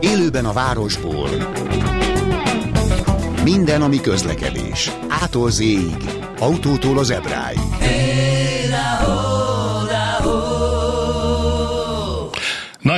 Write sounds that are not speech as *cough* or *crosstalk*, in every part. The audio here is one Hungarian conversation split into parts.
Élőben a városból. Minden, ami közlekedés. Ától z autótól az ebráig.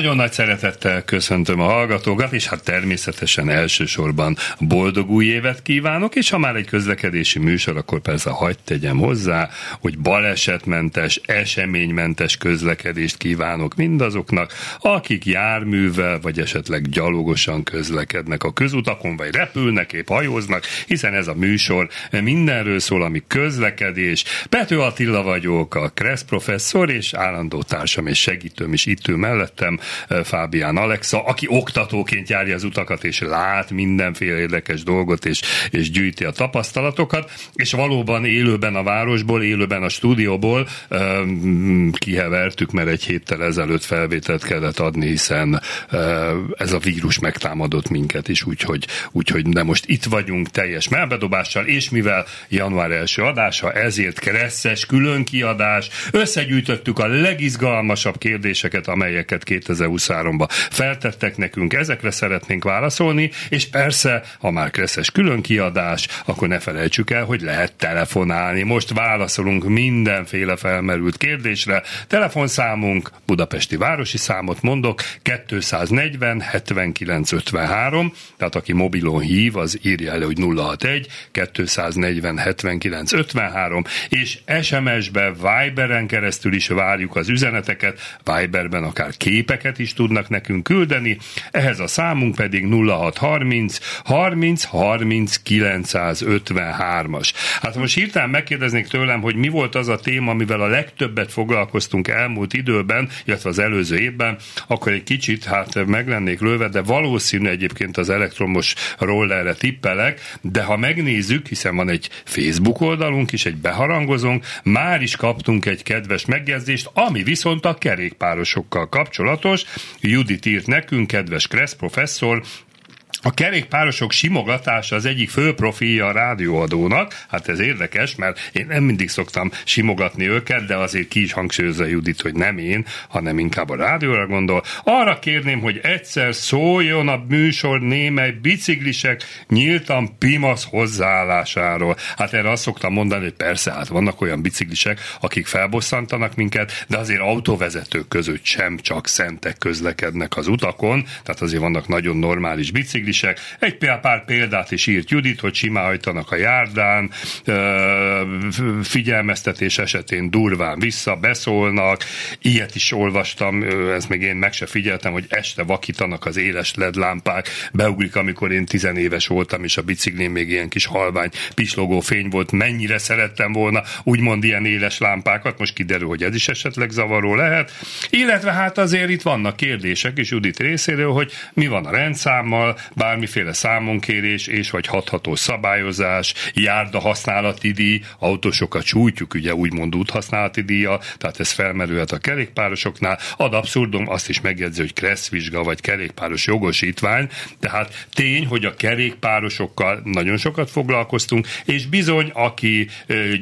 Nagyon nagy szeretettel köszöntöm a hallgatókat, és hát természetesen elsősorban boldog új évet kívánok, és ha már egy közlekedési műsor, akkor persze hagyd tegyem hozzá, hogy balesetmentes, eseménymentes közlekedést kívánok mindazoknak, akik járművel, vagy esetleg gyalogosan közlekednek a közutakon, vagy repülnek, épp hajóznak, hiszen ez a műsor mindenről szól, ami közlekedés. Pető Attila vagyok, a Kressz professzor, és állandó társam és segítőm is itt ül mellettem, Fábián Alexa, aki oktatóként járja az utakat, és lát mindenféle érdekes dolgot, és, és gyűjti a tapasztalatokat, és valóban élőben a városból, élőben a stúdióból kihevertük, mert egy héttel ezelőtt felvételt kellett adni, hiszen ez a vírus megtámadott minket is, úgyhogy, úgyhogy de most itt vagyunk teljes melbedobással, és mivel január első adása, ezért kresszes különkiadás, összegyűjtöttük a legizgalmasabb kérdéseket, amelyeket két 2023-ba feltettek nekünk, ezekre szeretnénk válaszolni, és persze, ha már kresszes külön kiadás, akkor ne felejtsük el, hogy lehet telefonálni. Most válaszolunk mindenféle felmerült kérdésre. Telefonszámunk, budapesti városi számot mondok, 240 79 53, tehát aki mobilon hív, az írja elő, hogy 061 240 79 53, és SMS-be, Viberen keresztül is várjuk az üzeneteket, Viberben akár képet, képeket is tudnak nekünk küldeni, ehhez a számunk pedig 0630 30 30 953-as. Hát most hirtelen megkérdeznék tőlem, hogy mi volt az a téma, amivel a legtöbbet foglalkoztunk elmúlt időben, illetve az előző évben, akkor egy kicsit hát meg lennék lőve, de valószínű egyébként az elektromos rollerre tippelek, de ha megnézzük, hiszen van egy Facebook oldalunk is, egy beharangozónk, már is kaptunk egy kedves megjegyzést, ami viszont a kerékpárosokkal kapcsolatos, kapcsolatos. Judit írt nekünk, kedves Kressz professzor, a kerékpárosok simogatása az egyik fő profilja a rádióadónak. Hát ez érdekes, mert én nem mindig szoktam simogatni őket, de azért ki is hangsúlyozza Judit, hogy nem én, hanem inkább a rádióra gondol. Arra kérném, hogy egyszer szóljon a műsor némely biciklisek nyíltan pimasz hozzáállásáról. Hát erre azt szoktam mondani, hogy persze, hát vannak olyan biciklisek, akik felbosszantanak minket, de azért autóvezetők között sem csak szentek közlekednek az utakon, tehát azért vannak nagyon normális biciklisek, biciklisek. Egy pár példát is írt Judit, hogy simálhajtanak a járdán, figyelmeztetés esetén durván vissza, beszólnak. Ilyet is olvastam, ez még én meg se figyeltem, hogy este vakítanak az éles LED lámpák. Beugrik, amikor én tizenéves voltam, és a biciklén még ilyen kis halvány pislogó fény volt. Mennyire szerettem volna úgymond ilyen éles lámpákat, most kiderül, hogy ez is esetleg zavaró lehet. Illetve hát azért itt vannak kérdések is Judit részéről, hogy mi van a rendszámmal, bármiféle számonkérés és vagy hatható szabályozás, járda használati díj, autósokat sújtjuk, ugye úgymond úthasználati díja, tehát ez felmerülhet a kerékpárosoknál. Ad abszurdum azt is megjegyzi, hogy kresszvizsga vagy kerékpáros jogosítvány, tehát tény, hogy a kerékpárosokkal nagyon sokat foglalkoztunk, és bizony, aki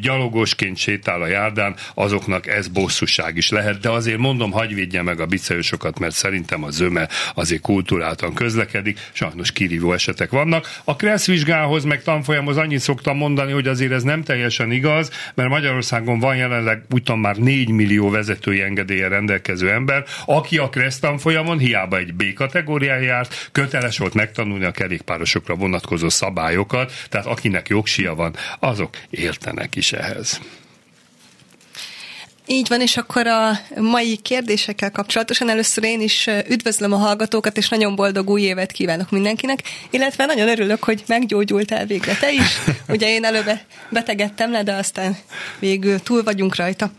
gyalogosként sétál a járdán, azoknak ez bosszúság is lehet, de azért mondom, hagyj védje meg a bicajsokat, mert szerintem a zöme azért kultúráltan közlekedik, sajnos sajnos kirívó esetek vannak. A Kressz vizsgához meg tanfolyamhoz annyit szoktam mondani, hogy azért ez nem teljesen igaz, mert Magyarországon van jelenleg úgy tudom már 4 millió vezetői engedélye rendelkező ember, aki a Kressz tanfolyamon hiába egy B kategórián járt, köteles volt megtanulni a kerékpárosokra vonatkozó szabályokat, tehát akinek jogsia van, azok értenek is ehhez. Így van, és akkor a mai kérdésekkel kapcsolatosan először én is üdvözlöm a hallgatókat, és nagyon boldog új évet kívánok mindenkinek, illetve nagyon örülök, hogy meggyógyultál végre te is. *laughs* Ugye én előbb betegedtem le, de aztán végül túl vagyunk rajta.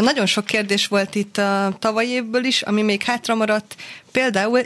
Nagyon sok kérdés volt itt a tavalyi évből is, ami még hátra maradt. Például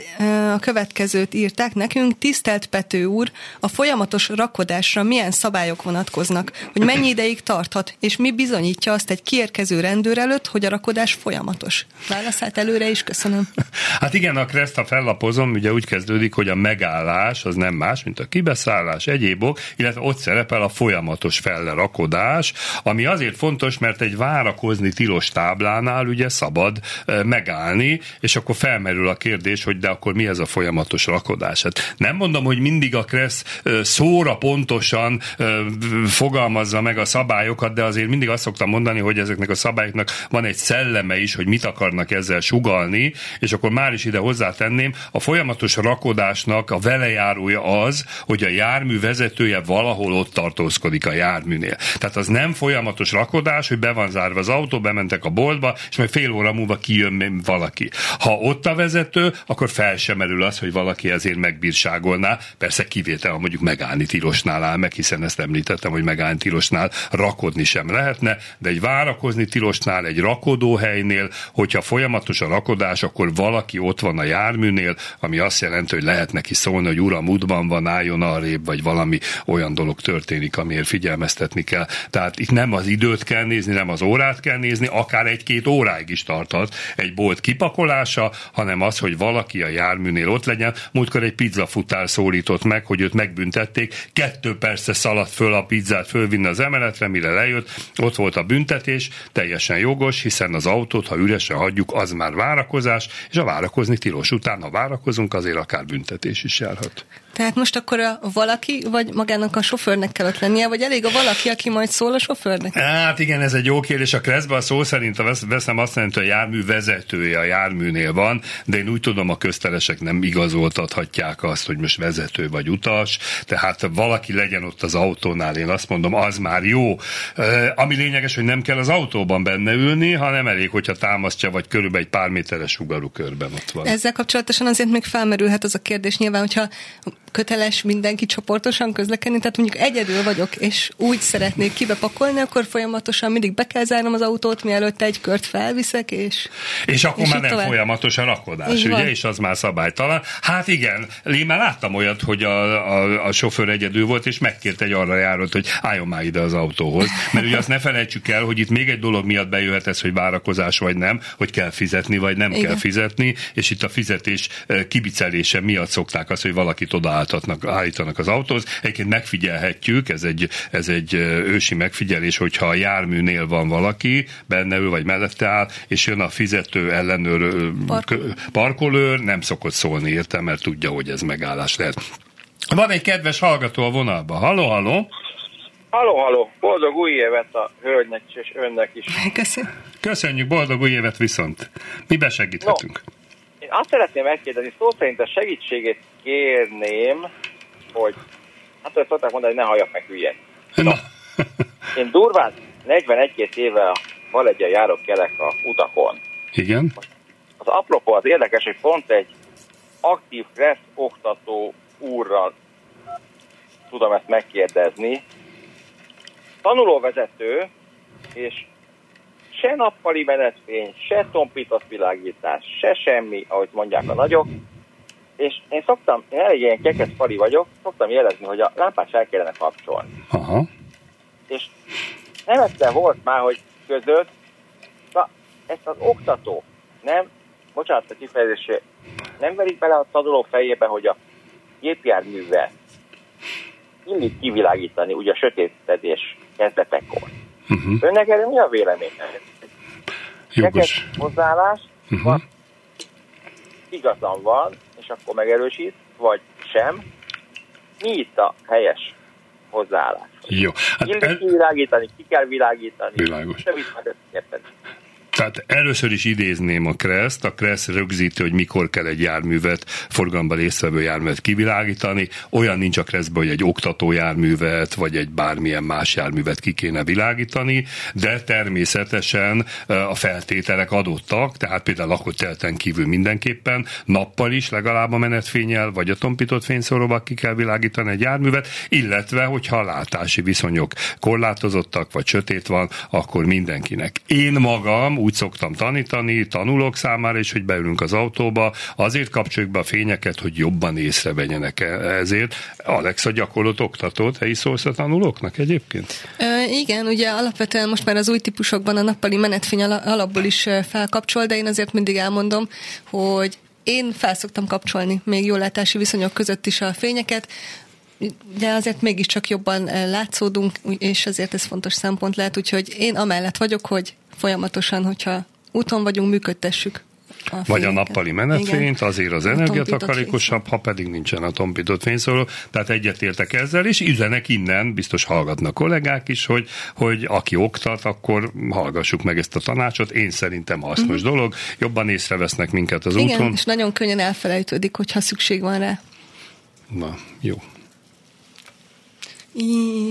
a következőt írták nekünk, tisztelt Pető úr, a folyamatos rakodásra milyen szabályok vonatkoznak, hogy mennyi ideig tarthat, és mi bizonyítja azt egy kiérkező rendőr előtt, hogy a rakodás folyamatos. Válaszát előre is köszönöm. *laughs* Hát igen, a Kreszt, ha fellapozom, ugye úgy kezdődik, hogy a megállás az nem más, mint a kibeszállás, egyébok, illetve ott szerepel a folyamatos fellerakodás, ami azért fontos, mert egy várakozás várakozni tilos táblánál ugye szabad megállni, és akkor felmerül a kérdés, hogy de akkor mi ez a folyamatos rakodás? Hát nem mondom, hogy mindig a Kressz szóra pontosan fogalmazza meg a szabályokat, de azért mindig azt szoktam mondani, hogy ezeknek a szabályoknak van egy szelleme is, hogy mit akarnak ezzel sugalni, és akkor már is ide hozzátenném, a folyamatos rakodásnak a velejárója az, hogy a jármű vezetője valahol ott tartózkodik a járműnél. Tehát az nem folyamatos rakodás, hogy be van zárva az autó, bementek a boltba, és majd fél óra múlva kijön valaki. Ha ott a vezető, akkor fel sem merül az, hogy valaki ezért megbírságolná. Persze kivétel, ha mondjuk megállni tilosnál áll meg, hiszen ezt említettem, hogy megállni tilosnál rakodni sem lehetne, de egy várakozni tilosnál, egy rakodóhelynél, hogyha folyamatos a rakodás, akkor valaki ott van a járműnél, ami azt jelenti, hogy lehet neki szólni, hogy uram, útban van, álljon arrébb, vagy valami olyan dolog történik, amiért figyelmeztetni kell. Tehát itt nem az időt kell nézni, nem az órát kell nézni, akár egy-két óráig is tarthat egy bolt kipakolása, hanem az, hogy valaki a járműnél ott legyen. Múltkor egy pizzafutár szólított meg, hogy őt megbüntették, kettő persze szaladt föl a pizzát fölvinni az emeletre, mire lejött, ott volt a büntetés, teljesen jogos, hiszen az autót, ha üresen hagyjuk, az már várakozás, és a várakozni tilos után, ha várakozunk, azért akár büntetés is járhat. Tehát most akkor a valaki, vagy magának a sofőrnek kellett lennie, vagy elég a valaki, aki majd szól a sofőrnek? Hát igen, ez egy jó kérdés. A kreszben a szó szerint a veszem azt jelenti, hogy a jármű vezetője a járműnél van, de én úgy tudom, a köztelesek nem igazoltathatják azt, hogy most vezető vagy utas, tehát valaki legyen ott az autónál, én azt mondom, az már jó. Ami lényeges, hogy nem kell az autóban benne ülni, hanem elég, hogyha támasztja, vagy körülbelül egy pár méteres sugarú körben ott van. Ezzel kapcsolatosan azért még felmerülhet az a kérdés nyilván, hogyha köteles mindenki csoportosan közlekedni, tehát mondjuk egyedül vagyok, és úgy szeretnék kibepakolni, akkor folyamatosan mindig be kell zárnom az autót, mielőtt egy kört felviszek, és És akkor és már nem tovább. folyamatos a rakodás, Így ugye, van. és az már szabálytalan. Hát igen, én már láttam olyat, hogy a, a, a sofőr egyedül volt, és megkért egy arra járót, hogy álljon már ide az autóhoz. Mert ugye azt ne felejtsük el, hogy itt még egy dolog miatt bejöhet ez, hogy várakozás vagy nem, hogy kell fizetni, vagy nem igen. kell fizetni, és itt a fizetés eh, kibicelése miatt szokták azt, hogy valakit oda álltatnak, állítanak az autóhoz. Egyébként megfigyelhetjük, ez egy, ez egy ősi megfigyelés, hogyha a járműnél van valaki, benne ül vagy mellette áll, és jön a fizető ellenőr Park. parkolőr, nem szokott szólni érte, mert tudja, hogy ez megállás lehet. Van egy kedves hallgató a vonalban. Halló, halló! Halló, halló! Boldog új évet a hölgynek és önnek is. Köszönjük. Köszönjük, boldog új évet viszont. Mi besegíthetünk? No. Én azt szeretném megkérdezni, szó szerint a segítségét kérném, hogy hát hogy szokták mondani, hogy ne halljak meg hülyek. No. Én durván 41 éve a egy járok kelek a utakon. Igen. Az apropó az érdekes, hogy pont egy aktív kressz oktató úrral tudom ezt megkérdezni. Tanulóvezető, és se nappali menetfény, se tompított világítás, se semmi, ahogy mondják a nagyok. És én szoktam, én elég ilyen kekes fali vagyok, szoktam jelezni, hogy a lámpát el kellene kapcsolni. Aha. És nem egyszer volt már, hogy között, na, ezt az oktató nem, bocsánat a kifejezésé, nem verik bele a tanuló fejébe, hogy a gépjárművel illik kivilágítani, ugye a sötétedés kezdetekor. Uh-huh. Önnek erre mi a véleménye? Jogos. hozzáállás, uh-huh. vagy igazam van, és akkor megerősít, vagy sem. Mi itt a helyes hozzáállás? Jó. Hát Illik el... kivilágítani, ki kell világítani. Világos. Tehát először is idézném a Kreszt. A Kressz rögzíti, hogy mikor kell egy járművet, forgalomban résztvevő járművet kivilágítani. Olyan nincs a Kresszben, hogy egy oktató járművet, vagy egy bármilyen más járművet ki kéne világítani, de természetesen a feltételek adottak, tehát például lakott telten kívül mindenképpen, nappal is legalább a menetfényel, vagy a tompított fényszóróval ki kell világítani egy járművet, illetve, hogyha a látási viszonyok korlátozottak, vagy sötét van, akkor mindenkinek. Én magam úgy szoktam tanítani, tanulok számára is, hogy beülünk az autóba, azért kapcsoljuk be a fényeket, hogy jobban észrevegyenek e- ezért. Alexa gyakorlott oktatót, is szólsz a tanulóknak egyébként? Ö, igen, ugye alapvetően most már az új típusokban a nappali menetfény alapból is felkapcsol, de én azért mindig elmondom, hogy én felszoktam kapcsolni még látási viszonyok között is a fényeket, de azért mégiscsak jobban látszódunk, és ezért ez fontos szempont lehet, úgyhogy én amellett vagyok, hogy folyamatosan, hogyha úton vagyunk, működtessük a Vagy a nappali menetfényt, azért az energiatakarékosabb, ha pedig nincsen a tompított fényszóró. Tehát egyetértek ezzel, és üzenek innen, biztos hallgatnak kollégák is, hogy, hogy aki oktat, akkor hallgassuk meg ezt a tanácsot. Én szerintem hasznos uh-huh. dolog, jobban észrevesznek minket az Igen, úton. és nagyon könnyen elfelejtődik, hogyha szükség van rá. Na, jó.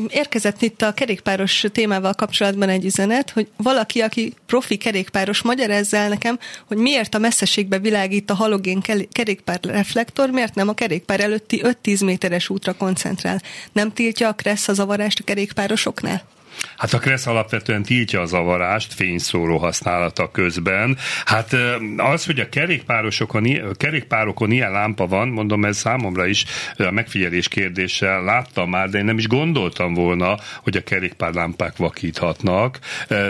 Érkezett itt a kerékpáros témával kapcsolatban egy üzenet, hogy valaki, aki profi kerékpáros, magyarázza el nekem, hogy miért a messzeségbe világít a halogén kerékpár reflektor, miért nem a kerékpár előtti 5-10 méteres útra koncentrál. Nem tiltja a kressz a zavarást a kerékpárosoknál? Hát a Kressz alapvetően tiltja a zavarást fényszóró használata közben. Hát az, hogy a kerékpárosokon, kerékpárokon ilyen lámpa van, mondom, ez számomra is a megfigyelés kérdéssel láttam már, de én nem is gondoltam volna, hogy a kerékpárlámpák vakíthatnak,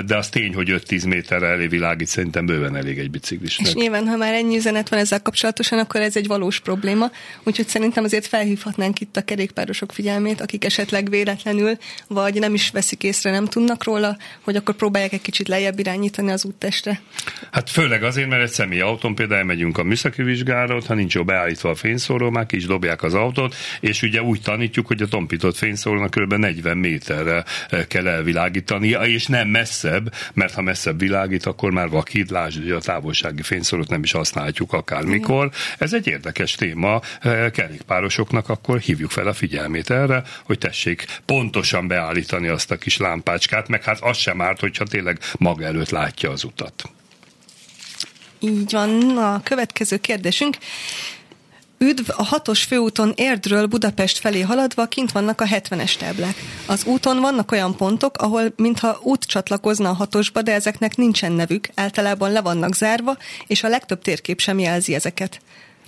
de az tény, hogy 5-10 méterre elé világít, szerintem bőven elég egy biciklisnek. És nyilván, ha már ennyi üzenet van ezzel kapcsolatosan, akkor ez egy valós probléma, úgyhogy szerintem azért felhívhatnánk itt a kerékpárosok figyelmét, akik esetleg véletlenül, vagy nem is veszik észre, nem tudnak róla, hogy akkor próbálják egy kicsit lejjebb irányítani az úttestre? Hát főleg azért, mert egy személy autón például elmegyünk a műszaki vizsgára, ha nincs jó beállítva a fényszóró, már ki is dobják az autót, és ugye úgy tanítjuk, hogy a tompított fényszórónak kb. 40 méterre eh, kell elvilágítania, és nem messzebb, mert ha messzebb világít, akkor már vakít, lásd, hogy a távolsági fényszórót nem is használhatjuk akármikor. Ez egy érdekes téma eh, kerékpárosoknak, akkor hívjuk fel a figyelmét erre, hogy tessék pontosan beállítani azt a kis lámpácskát, meg hát az sem árt, hogyha tényleg maga előtt látja az utat. Így van. A következő kérdésünk. Üdv, a hatos főúton Érdről Budapest felé haladva kint vannak a 70-es táblák. Az úton vannak olyan pontok, ahol mintha út csatlakozna a hatosba, de ezeknek nincsen nevük, általában le vannak zárva, és a legtöbb térkép sem jelzi ezeket.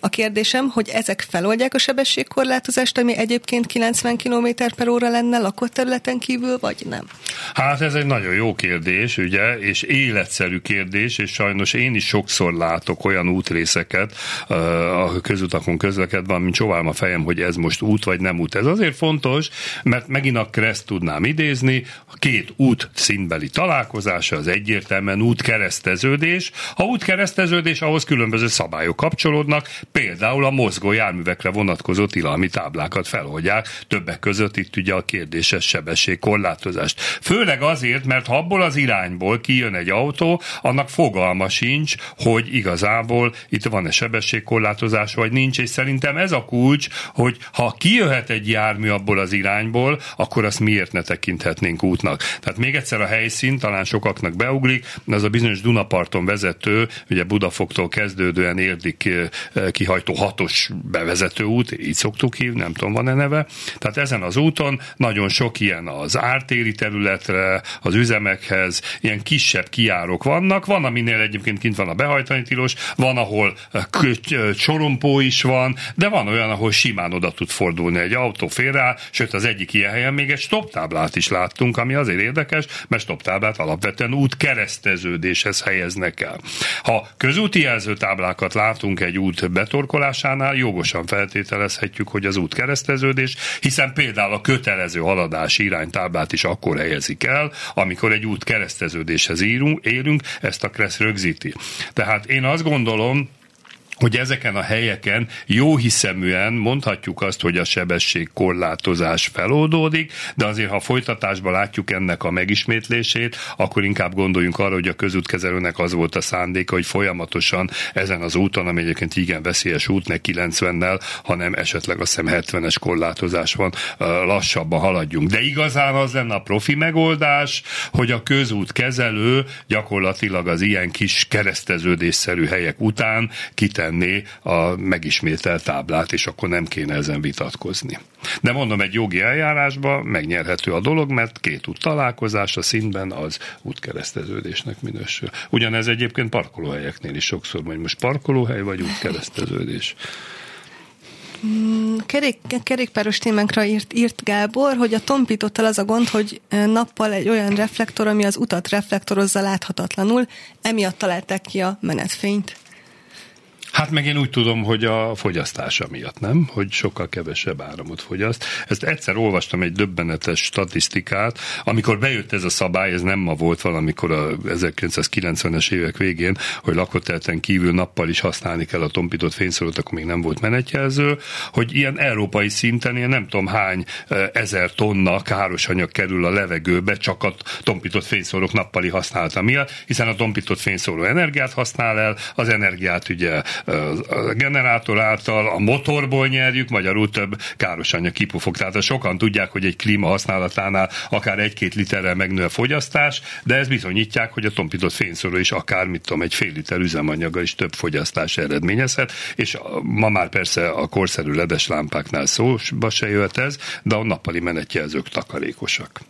A kérdésem, hogy ezek feloldják a sebességkorlátozást, ami egyébként 90 km per óra lenne lakott területen kívül, vagy nem? Hát ez egy nagyon jó kérdés, ugye, és életszerű kérdés, és sajnos én is sokszor látok olyan útrészeket a közutakon közlekedve, mint csóválom a fejem, hogy ez most út vagy nem út. Ez azért fontos, mert megint a kereszt tudnám idézni, a két út színbeli találkozása az egyértelműen útkereszteződés. Ha útkereszteződés, ahhoz különböző szabályok kapcsolódnak, például a mozgó járművekre vonatkozó tilalmi táblákat feloldják, többek között itt ugye a kérdéses sebességkorlátozást. Főleg azért, mert ha abból az irányból kijön egy autó, annak fogalma sincs, hogy igazából itt van-e sebességkorlátozás, vagy nincs, és szerintem ez a kulcs, hogy ha kijöhet egy jármű abból az irányból, akkor azt miért ne tekinthetnénk útnak. Tehát még egyszer a helyszín talán sokaknak beuglik, az a bizonyos Dunaparton vezető, ugye Budafogtól kezdődően érdik kihajtó hatos bevezető út, így szoktuk hívni, nem tudom, van-e neve. Tehát ezen az úton nagyon sok ilyen az ártéri területre, az üzemekhez, ilyen kisebb kiárok vannak, van, aminél egyébként kint van a behajtani tilos, van, ahol csorompó is van, de van olyan, ahol simán oda tud fordulni egy autó félre, sőt az egyik ilyen helyen még egy stop táblát is láttunk, ami azért érdekes, mert stop táblát alapvetően út kereszteződéshez helyeznek el. Ha közúti jelzőtáblákat látunk egy út betorkolásánál jogosan feltételezhetjük, hogy az út kereszteződés, hiszen például a kötelező haladási iránytáblát is akkor helyezik el, amikor egy út kereszteződéshez írunk, élünk, ezt a KRESZ rögzíti. Tehát én azt gondolom, hogy ezeken a helyeken jó hiszeműen mondhatjuk azt, hogy a sebességkorlátozás feloldódik, de azért, ha folytatásban látjuk ennek a megismétlését, akkor inkább gondoljunk arra, hogy a közútkezelőnek az volt a szándéka, hogy folyamatosan ezen az úton, ami egyébként igen veszélyes út, ne 90-nel, hanem esetleg a szem 70-es korlátozás van, lassabban haladjunk. De igazán az lenne a profi megoldás, hogy a közútkezelő gyakorlatilag az ilyen kis kereszteződésszerű helyek után kite tenni a megismételt táblát, és akkor nem kéne ezen vitatkozni. De mondom, egy jogi eljárásban megnyerhető a dolog, mert két út találkozás a az útkereszteződésnek minősül. Ugyanez egyébként parkolóhelyeknél is sokszor, hogy most parkolóhely vagy útkereszteződés. Mm, kerék, kerékpáros témánkra írt, írt Gábor, hogy a tompítottal az a gond, hogy nappal egy olyan reflektor, ami az utat reflektorozza láthatatlanul, emiatt találták ki a menetfényt. Hát meg én úgy tudom, hogy a fogyasztása miatt, nem? Hogy sokkal kevesebb áramot fogyaszt. Ezt egyszer olvastam egy döbbenetes statisztikát, amikor bejött ez a szabály, ez nem ma volt valamikor a 1990-es évek végén, hogy lakótelten kívül nappal is használni kell a tompított fényszórót, akkor még nem volt menetjelző, hogy ilyen európai szinten ilyen nem tudom hány ezer tonna káros anyag kerül a levegőbe csak a tompított fényszórók nappali használata miatt, hiszen a tompított fényszóró energiát használ el, az energiát ugye a generátor által, a motorból nyerjük, magyarul több káros anyag kipufog. Tehát sokan tudják, hogy egy klíma használatánál akár egy-két literrel megnő a fogyasztás, de ez bizonyítják, hogy a tompított fényszóró is akár, mit tudom, egy fél liter üzemanyaga is több fogyasztás eredményezhet, és ma már persze a korszerű ledes lámpáknál szóba se jöhet ez, de a nappali menetjelzők takarékosak.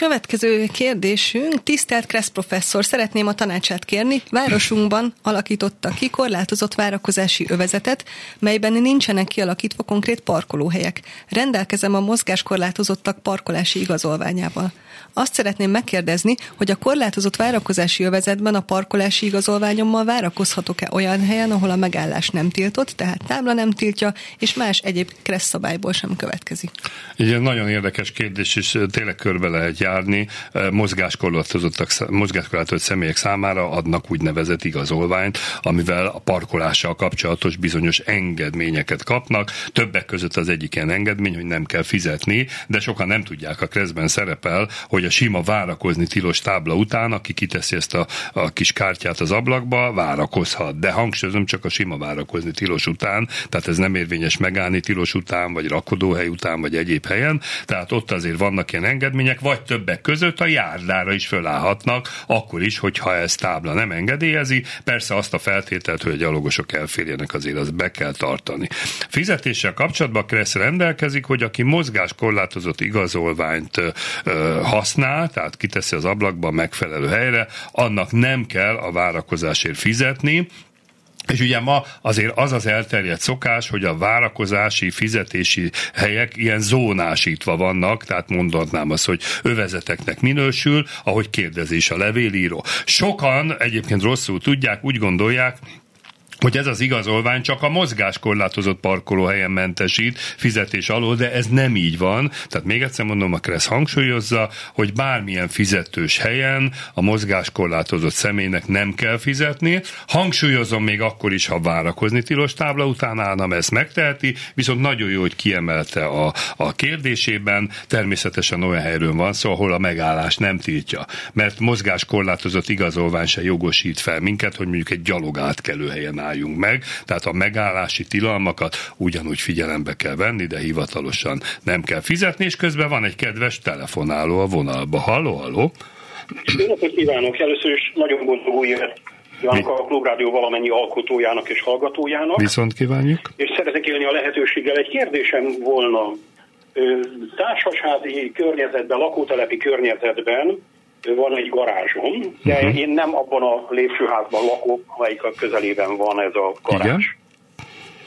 Következő kérdésünk, tisztelt Kressz professzor, szeretném a tanácsát kérni. Városunkban alakította ki korlátozott várakozási övezetet, melyben nincsenek kialakítva konkrét parkolóhelyek. Rendelkezem a mozgáskorlátozottak parkolási igazolványával. Azt szeretném megkérdezni, hogy a korlátozott várakozási övezetben a parkolási igazolványommal várakozhatok-e olyan helyen, ahol a megállás nem tiltott, tehát tábla nem tiltja, és más egyéb kressz szabályból sem következik. Igen, nagyon érdekes kérdés, és tényleg körbe lehet járni. Mozgáskorlátozottak, mozgáskorlátozott személyek számára adnak úgynevezett igazolványt, amivel a parkolással kapcsolatos bizonyos engedményeket kapnak. Többek között az egyik ilyen engedmény, hogy nem kell fizetni, de sokan nem tudják, a kreszben szerepel, hogy a sima várakozni tilos tábla után, aki kiteszi ezt a, a kis kártyát az ablakba, várakozhat. De hangsúlyozom csak a sima várakozni tilos után, tehát ez nem érvényes megállni tilos után, vagy rakodóhely után, vagy egyéb helyen. Tehát ott azért vannak ilyen engedmények, vagy többek között a járdára is fölállhatnak, akkor is, hogyha ez tábla nem engedélyezi. Persze azt a feltételt, hogy a gyalogosok elférjenek, azért az be kell tartani. Fizetéssel kapcsolatban Kressz rendelkezik, hogy aki mozgáskorlátozott igazolványt ö, használ, tehát kiteszi az ablakba megfelelő helyre, annak nem kell a várakozásért fizetni, és ugye ma azért az az elterjedt szokás, hogy a várakozási, fizetési helyek ilyen zónásítva vannak, tehát mondhatnám azt, hogy övezeteknek minősül, ahogy kérdezi is a levélíró. Sokan egyébként rosszul tudják, úgy gondolják, hogy ez az igazolvány csak a mozgáskorlátozott parkolóhelyen mentesít fizetés alól, de ez nem így van. Tehát még egyszer mondom, a Kressz hangsúlyozza, hogy bármilyen fizetős helyen a mozgáskorlátozott személynek nem kell fizetni. Hangsúlyozom még akkor is, ha várakozni tilos tábla után állna, ezt megteheti, viszont nagyon jó, hogy kiemelte a, a kérdésében, természetesen olyan helyről van szó, ahol a megállás nem tiltja. Mert mozgáskorlátozott igazolvány se jogosít fel minket, hogy mondjuk egy gyalog átkelő helyen álljunk meg, tehát a megállási tilalmakat ugyanúgy figyelembe kell venni, de hivatalosan nem kell fizetni, és közben van egy kedves telefonáló a vonalba. Halló, halló? Jó napot kívánok! Először is nagyon boldog új évet kívánok a Klubrádió valamennyi alkotójának és hallgatójának. Viszont kívánjuk. És szeretnék élni a lehetőséggel. Egy kérdésem volna. Társasházi környezetben, lakótelepi környezetben van egy garázsom, de uh-huh. én nem abban a lépcsőházban lakok, amelyik a közelében van ez a garázs.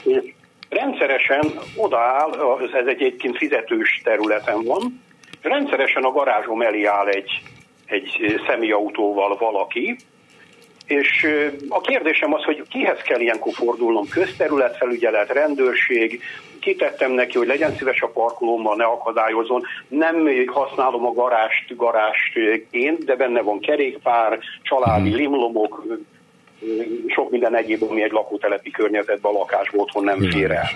Igen. És rendszeresen odaáll, ez egy egyébként fizetős területen van, rendszeresen a garázsom elé áll egy, egy személyautóval valaki, és a kérdésem az, hogy kihez kell ilyenkor fordulnom? Közterületfelügyelet, rendőrség, kitettem neki, hogy legyen szíves a parkolómmal, ne akadályozon. Nem használom a garást garásként, de benne van kerékpár, családi mhm. limlomok, sok minden egyéb, ami egy lakótelepi környezetben a lakásból otthon nem fér el.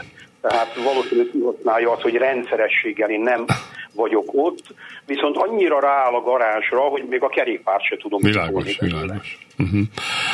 Tehát valószínűleg kihasználja azt, hogy rendszerességgel én nem vagyok ott, viszont annyira rááll a garázsra, hogy még a kerékpárt se tudom Világos, világos. Uh-huh.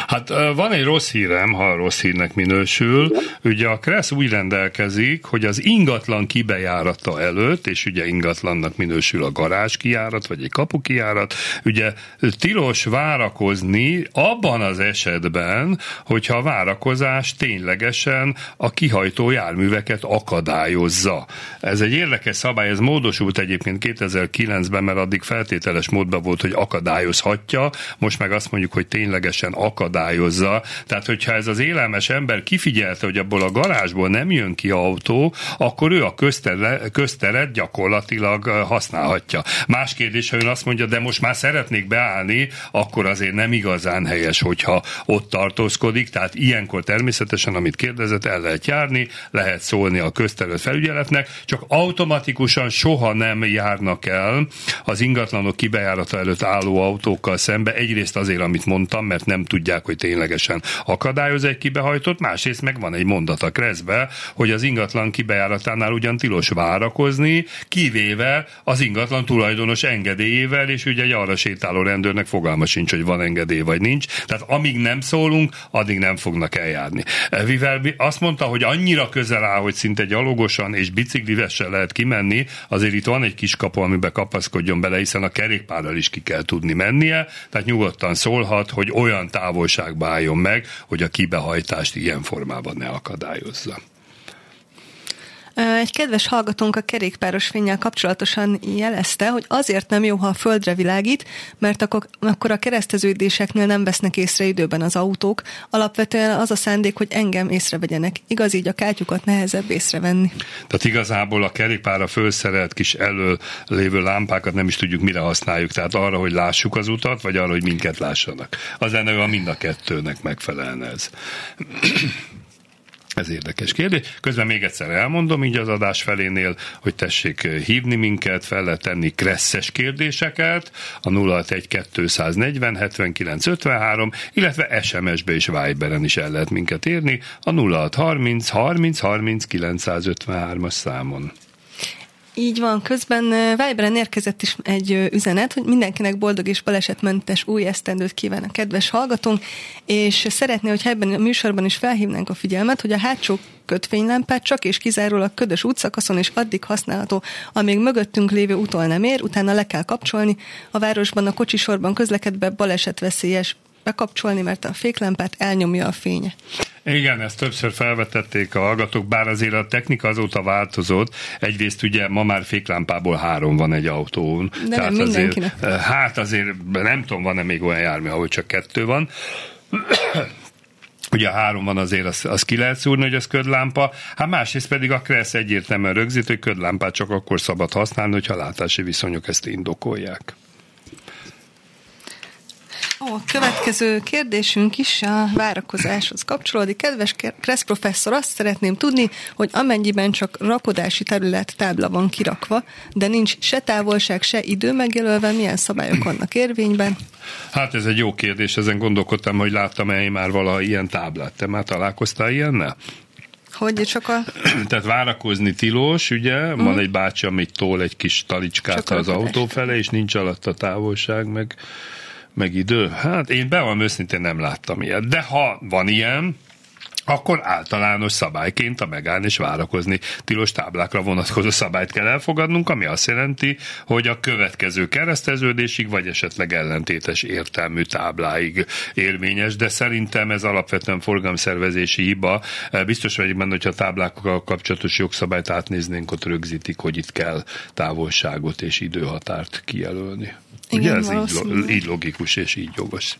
Hát van egy rossz hírem, ha rossz hírnek minősül. Igen. Ugye a Kressz úgy rendelkezik, hogy az ingatlan kibejárata előtt, és ugye ingatlannak minősül a garázs kijárat, vagy egy kapu kijárat, ugye tilos várakozni abban az esetben, hogyha a várakozás ténylegesen a kihajtó járműveket akadályozza. Ez egy érdekes szabály, ez módosult egy egyébként 2009-ben, mert addig feltételes módban volt, hogy akadályozhatja, most meg azt mondjuk, hogy ténylegesen akadályozza. Tehát, hogyha ez az élelmes ember kifigyelte, hogy abból a garázsból nem jön ki autó, akkor ő a közteret, közteret gyakorlatilag használhatja. Más kérdés, ha ön azt mondja, de most már szeretnék beállni, akkor azért nem igazán helyes, hogyha ott tartózkodik. Tehát ilyenkor természetesen, amit kérdezett, el lehet járni, lehet szólni a közterület felügyeletnek, csak automatikusan soha nem járnak el az ingatlanok kibejárata előtt álló autókkal szembe. Egyrészt azért, amit mondtam, mert nem tudják, hogy ténylegesen akadályoz egy kibehajtott, másrészt meg van egy mondat a kreszbe, hogy az ingatlan kibejáratánál ugyan tilos várakozni, kivéve az ingatlan tulajdonos engedélyével, és ugye egy arra sétáló rendőrnek fogalma sincs, hogy van engedély vagy nincs. Tehát amíg nem szólunk, addig nem fognak eljárni. Mivel azt mondta, hogy annyira közel áll, hogy szinte gyalogosan és biciklivessel lehet kimenni, azért itt van egy kis kapu, amiben kapaszkodjon bele, hiszen a kerékpárral is ki kell tudni mennie, tehát nyugodtan szólhat, hogy olyan távolságba álljon meg, hogy a kibehajtást ilyen formában ne akadályozza. Egy kedves hallgatónk a kerékpáros fényel kapcsolatosan jelezte, hogy azért nem jó, ha a földre világít, mert akkor, akkor a kereszteződéseknél nem vesznek észre időben az autók. Alapvetően az a szándék, hogy engem észrevegyenek. Igaz, így a kátyukat nehezebb észrevenni. Tehát igazából a kerékpára fölszerelt kis elő lévő lámpákat nem is tudjuk mire használjuk. Tehát arra, hogy lássuk az utat, vagy arra, hogy minket lássanak. Az lenne, a mind a kettőnek megfelelne ez. Ez érdekes kérdés. Közben még egyszer elmondom így az adás felénél, hogy tessék hívni minket, fel lehet tenni kresszes kérdéseket a 061 79 53, illetve SMS-be és Viberen is el lehet minket érni a 0630 30 30 953-as számon. Így van, közben Viberen érkezett is egy üzenet, hogy mindenkinek boldog és balesetmentes új esztendőt kíván a kedves hallgatónk, és szeretné, hogy ebben a műsorban is felhívnánk a figyelmet, hogy a hátsó kötvénylámpát csak és kizárólag ködös útszakaszon és addig használható, amíg mögöttünk lévő úton nem ér, utána le kell kapcsolni. A városban a kocsisorban közlekedve balesetveszélyes bekapcsolni, mert a féklámpát elnyomja a fénye. Igen, ezt többször felvetették a hallgatók, bár azért a technika azóta változott. Egyrészt ugye ma már féklámpából három van egy autón. De Tehát nem azért, eh, Hát azért nem tudom, van-e még olyan jármű, ahol csak kettő van. Ugye három van azért, az, az ki lehet szúrni, hogy az ködlámpa. Hát másrészt pedig a Kressz egyértelműen rögzít, hogy ködlámpát csak akkor szabad használni, hogyha látási viszonyok ezt indokolják. Ó, a következő kérdésünk is a várakozáshoz kapcsolódik. Kedves Kressz professzor, azt szeretném tudni, hogy amennyiben csak rakodási terület tábla van kirakva, de nincs se távolság, se idő megjelölve, milyen szabályok vannak érvényben? Hát ez egy jó kérdés, ezen gondolkodtam, hogy láttam-e én már valaha ilyen táblát. Te már találkoztál ilyennel? Hogy csak a... Tehát várakozni tilos, ugye? Uh-huh. Van egy bácsi, amit tól egy kis talicskát az autó fele, és nincs alatt a távolság, meg meg idő. Hát én bevallom őszintén nem láttam ilyet. De ha van ilyen, akkor általános szabályként a megállni és várakozni tilos táblákra vonatkozó szabályt kell elfogadnunk, ami azt jelenti, hogy a következő kereszteződésig, vagy esetleg ellentétes értelmű tábláig érvényes, de szerintem ez alapvetően forgalomszervezési hiba. Biztos vagyok benne, hogyha táblákkal kapcsolatos jogszabályt átnéznénk, ott rögzítik, hogy itt kell távolságot és időhatárt kijelölni. Igen, Ugye ez így, így logikus és így jogos.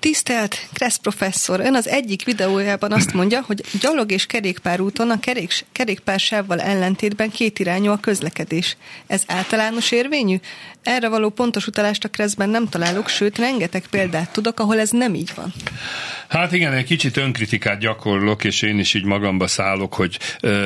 Tisztelt Kressz professzor, ön az egyik videójában azt mondja, hogy gyalog és kerékpárúton a kerék, kerékpársávval ellentétben kétirányú a közlekedés. Ez általános érvényű? Erre való pontos utalást a Kresszben nem találok, sőt, rengeteg példát tudok, ahol ez nem így van. Hát igen, egy kicsit önkritikát gyakorlok, és én is így magamba szállok, hogy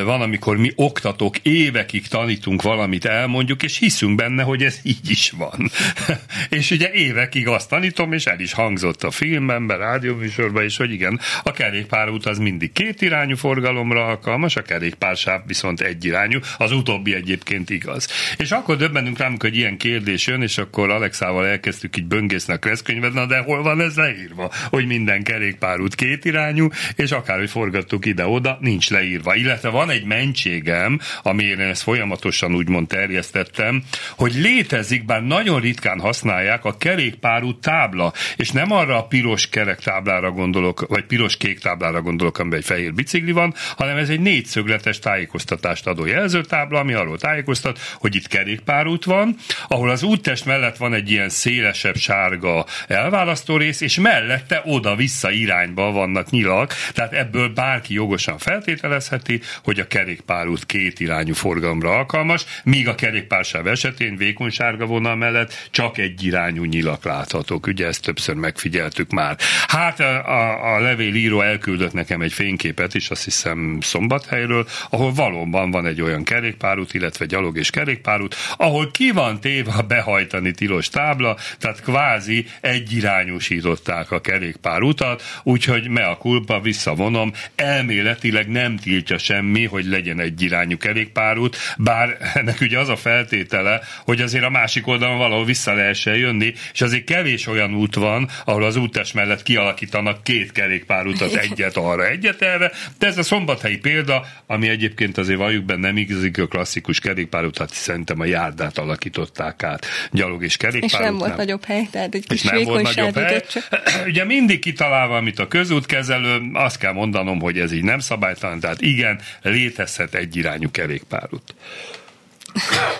van, amikor mi oktatók évekig tanítunk valamit, elmondjuk, és hiszünk benne, hogy ez így is van. *laughs* és ugye évekig azt tanítom, és el is hangzott a filmben, be rádióműsorban is, hogy igen, a kerékpárút az mindig két irányú forgalomra alkalmas, a kerékpársáv viszont egy irányú, az utóbbi egyébként igaz. És akkor döbbenünk rám, hogy ilyen kérdés jön, és akkor Alexával elkezdtük így böngészni a kreszkönyvet, na de hol van ez leírva, hogy minden kerék kerékpárút kétirányú, és akárhogy forgattuk ide-oda, nincs leírva. Illetve van egy mentségem, amire ezt folyamatosan úgymond terjesztettem, hogy létezik, bár nagyon ritkán használják a kerékpárút tábla, és nem arra a piros kerek táblára gondolok, vagy piros-kék táblára gondolok, amiben egy fehér bicikli van, hanem ez egy négyszögletes tájékoztatást adó jelzőtábla, ami arról tájékoztat, hogy itt kerékpárút van, ahol az úttest mellett van egy ilyen szélesebb sárga elválasztó rész, és mellette oda-vissza irányba vannak nyilak, tehát ebből bárki jogosan feltételezheti, hogy a kerékpárút két irányú forgalomra alkalmas, míg a kerékpársáv esetén vékony sárga vonal mellett csak egy irányú nyilak láthatók. Ugye ezt többször megfigyeltük már. Hát a, a, a levélíró elküldött nekem egy fényképet is, azt hiszem Szombathelyről, ahol valóban van egy olyan kerékpárút, illetve gyalog és kerékpárút, ahol ki van téve a behajtani tilos tábla, tehát kvázi egyirányúsították a kerékpárutat, úgyhogy me a kulpa, visszavonom, elméletileg nem tiltja semmi, hogy legyen egyirányú kerékpárút, bár ennek ugye az a feltétele, hogy azért a másik oldalon valahol vissza lehessen jönni, és azért kevés olyan út van, ahol az útes mellett kialakítanak két kerékpárutat, egyet arra, egyet erre, de ez a szombathelyi példa, ami egyébként azért valljuk benne nem igazik a klasszikus kerékpárutat, szerintem a járdát alakították át, gyalog és kerékpárút. És nem volt nagyobb hely, tehát egy és nem volt nagyobb hely. Csak. *clears throat* Ugye mindig kitalálva, amit a közútkezelő, azt kell mondanom, hogy ez így nem szabálytalan, tehát igen, létezhet egyirányú kerékpárút.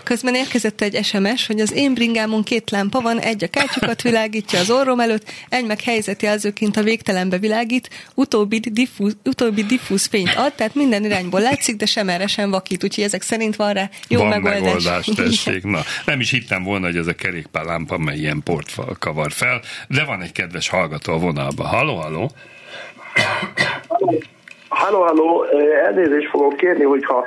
Közben érkezett egy SMS, hogy az én bringámon két lámpa van, egy a kártyukat világítja az orrom előtt, egy meg helyzetjelzőként a végtelenbe világít, utóbbi diffúz, utóbbi diffúz fényt ad, tehát minden irányból látszik, de sem erre sem vakít, úgyhogy ezek szerint van rá jó van megoldás. megoldás *laughs* tessék. Na, nem is hittem volna, hogy ez a kerékpárlámpa, mely ilyen port kavar fel, de van egy kedves hallgató a vonalban. Halló, halló! Halló, halló, elnézést fogok kérni, hogyha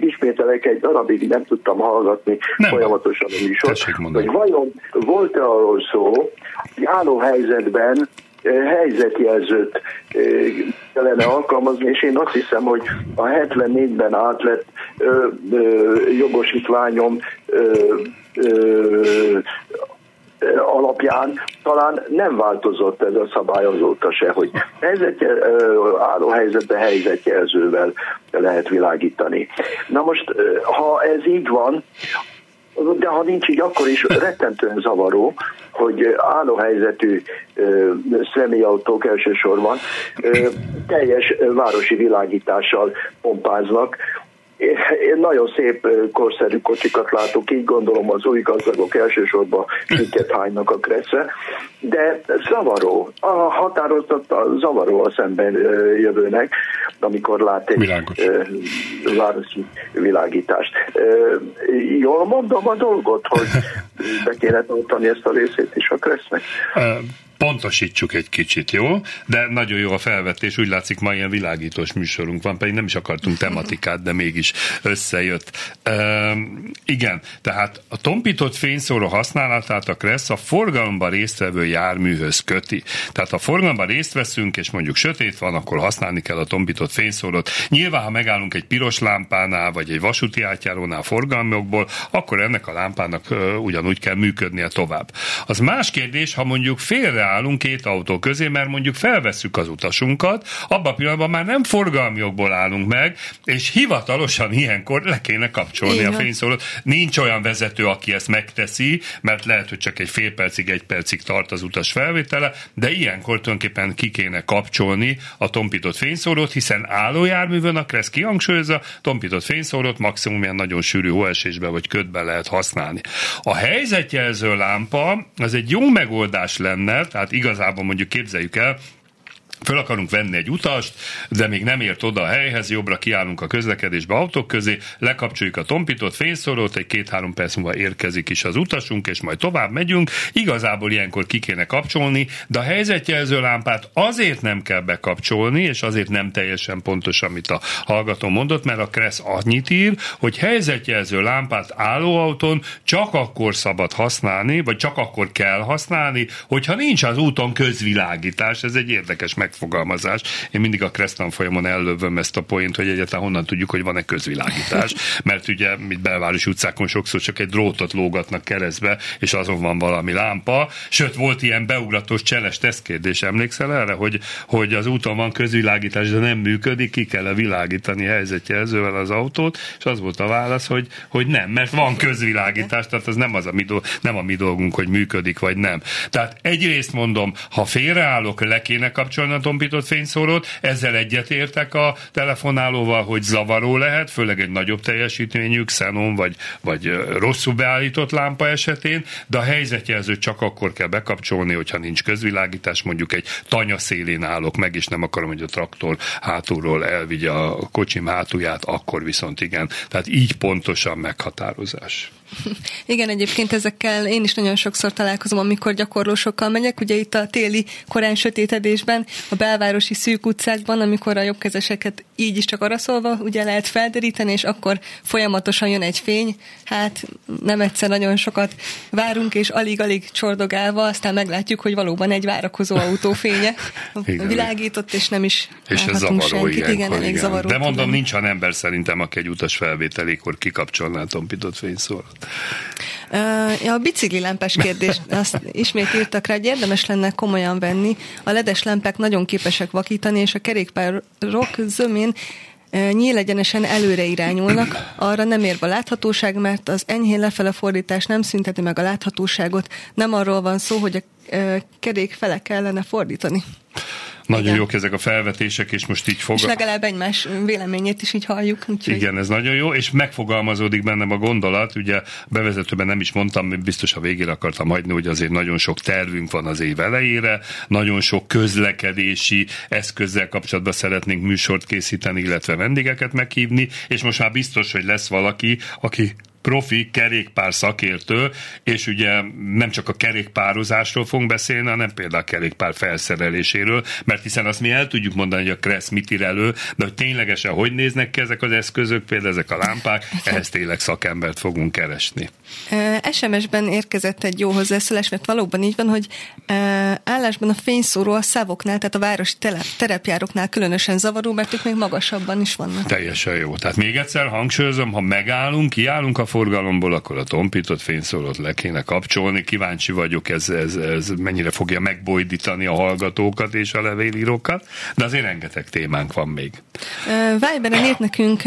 ismételek egy darabig nem tudtam hallgatni nem. folyamatosan a műsort, hogy vajon volt-e arról szó, hogy álló helyzetben helyzetjelzőt kellene alkalmazni, és én azt hiszem, hogy a 74-ben átlett ö, ö, jogosítványom ö, ö, alapján talán nem változott ez a szabály azóta se, hogy helyzetje, álló helyzetben helyzetjelzővel lehet világítani. Na most, ha ez így van, de ha nincs így, akkor is rettentően zavaró, hogy állóhelyzetű személyautók elsősorban teljes városi világítással pompáznak, én nagyon szép, korszerű kocsikat látok, így gondolom az új gazdagok elsősorban kiket hánynak a kresze, de zavaró, a határozat a zavaró a szemben jövőnek, amikor lát egy Világos. városi világítást. Jól mondom a dolgot, hogy be kéne tartani ezt a részét is a kresznek? Pontosítsuk egy kicsit, jó? De nagyon jó a felvetés, úgy látszik ma ilyen világítós műsorunk van, pedig nem is akartunk tematikát, de mégis összejött. Üm, igen, tehát a tompított fényszóró használatát a Kressz a forgalomban résztvevő járműhöz köti. Tehát ha forgalomban részt veszünk, és mondjuk sötét van, akkor használni kell a tompított fényszórót. Nyilván, ha megállunk egy piros lámpánál, vagy egy vasúti átjárónál forgalmokból, akkor ennek a lámpának ugyanúgy kell működnie tovább. Az más kérdés, ha mondjuk félre állunk két autó közé, mert mondjuk felvesszük az utasunkat, abban a pillanatban már nem forgalmi jogból állunk meg, és hivatalosan ilyenkor le kéne kapcsolni Igen. a fényszórót. Nincs olyan vezető, aki ezt megteszi, mert lehet, hogy csak egy fél percig, egy percig tart az utas felvétele, de ilyenkor tulajdonképpen ki kéne kapcsolni a tompított fényszórót, hiszen állójárművön a Kressz kihangsúlyozza, tompított fényszórót maximum ilyen nagyon sűrű hóesésbe vagy ködbe lehet használni. A helyzetjelző lámpa az egy jó megoldás lenne, tehát igazából mondjuk képzeljük el, föl akarunk venni egy utast, de még nem ért oda a helyhez, jobbra kiállunk a közlekedésbe autók közé, lekapcsoljuk a tompított fényszórót, egy két-három perc múlva érkezik is az utasunk, és majd tovább megyünk. Igazából ilyenkor ki kéne kapcsolni, de a helyzetjelző lámpát azért nem kell bekapcsolni, és azért nem teljesen pontos, amit a hallgató mondott, mert a Kressz annyit ír, hogy helyzetjelző lámpát állóautón csak akkor szabad használni, vagy csak akkor kell használni, hogyha nincs az úton közvilágítás. Ez egy érdekes megfogalmazás. Én mindig a Krestan folyamon ellövöm ezt a poént, hogy egyáltalán honnan tudjuk, hogy van-e közvilágítás, *laughs* mert ugye mit belvárosi utcákon sokszor csak egy drótot lógatnak keresztbe, és azon van valami lámpa. Sőt, volt ilyen beugratós cseles tesztkérdés, emlékszel erre, hogy, hogy az úton van közvilágítás, de nem működik, ki kell világítani helyzetjelzővel az autót, és az volt a válasz, hogy, hogy nem, mert van közvilágítás, tehát az nem, az a mi, nem a mi dolgunk, hogy működik vagy nem. Tehát egyrészt mondom, ha félreállok, le kéne kapcsolni a tompított fényszórót, ezzel egyetértek a telefonálóval, hogy zavaró lehet, főleg egy nagyobb teljesítményű xenon vagy, vagy rosszul beállított lámpa esetén, de a helyzetjelzőt csak akkor kell bekapcsolni, hogyha nincs közvilágítás, mondjuk egy tanya szélén állok meg, és nem akarom, hogy a traktor hátulról elvigye a kocsim hátulját, akkor viszont igen. Tehát így pontosan meghatározás. *laughs* Igen, egyébként ezekkel én is nagyon sokszor találkozom, amikor gyakorlósokkal megyek. Ugye itt a téli korán sötétedésben, a belvárosi szűk utcákban, amikor a jobbkezeseket így is csak araszolva ugye lehet felderíteni, és akkor folyamatosan jön egy fény. Hát nem egyszer nagyon sokat várunk, és alig-alig csordogálva, aztán meglátjuk, hogy valóban egy várakozó autó fénye *laughs* igen. világított, és nem is És ez zavaró, senkit. Igen, igen, elég igen. zavaró. De mondom, nincs olyan ember szerintem, aki egy utas felvételékor kikapcsolná a tompított fényszórat. Ja, a bicikli lámpás kérdés, *laughs* azt ismét írtak rá, hogy érdemes lenne komolyan venni. A ledes lámpák nagyon képesek vakítani, és a kerékpárok zömén nyílegyenesen előre irányulnak, arra nem ér a láthatóság, mert az enyhén lefele fordítás nem szünteti meg a láthatóságot, nem arról van szó, hogy a kerék fele kellene fordítani. Nagyon Igen. jók ezek a felvetések, és most így fog. És legalább egymás véleményét is így halljuk. Úgyhogy... Igen, ez nagyon jó, és megfogalmazódik bennem a gondolat, ugye bevezetőben nem is mondtam, biztos a végére akartam hagyni, hogy azért nagyon sok tervünk van az év elejére, nagyon sok közlekedési eszközzel kapcsolatban szeretnénk műsort készíteni, illetve vendégeket meghívni, és most már biztos, hogy lesz valaki, aki profi kerékpár szakértő, és ugye nem csak a kerékpározásról fogunk beszélni, hanem például a kerékpár felszereléséről, mert hiszen azt mi el tudjuk mondani, hogy a Kressz mit ír elő, de hogy ténylegesen hogy néznek ki ezek az eszközök, például ezek a lámpák, *laughs* ehhez tényleg szakembert fogunk keresni. SMS-ben érkezett egy jó hozzászólás, mert valóban így van, hogy állásban a fényszóró a szávoknál, tehát a városi terepjároknál különösen zavaró, mert ők még magasabban is vannak. Teljesen jó. Tehát még egyszer hangsúlyozom, ha megállunk, kiállunk a forgalomból, akkor a tompított fényszórót le kéne kapcsolni. Kíváncsi vagyok, ez, ez, ez mennyire fogja megbojdítani a hallgatókat és a levélírókat, de azért rengeteg témánk van még. Vájberen írt nekünk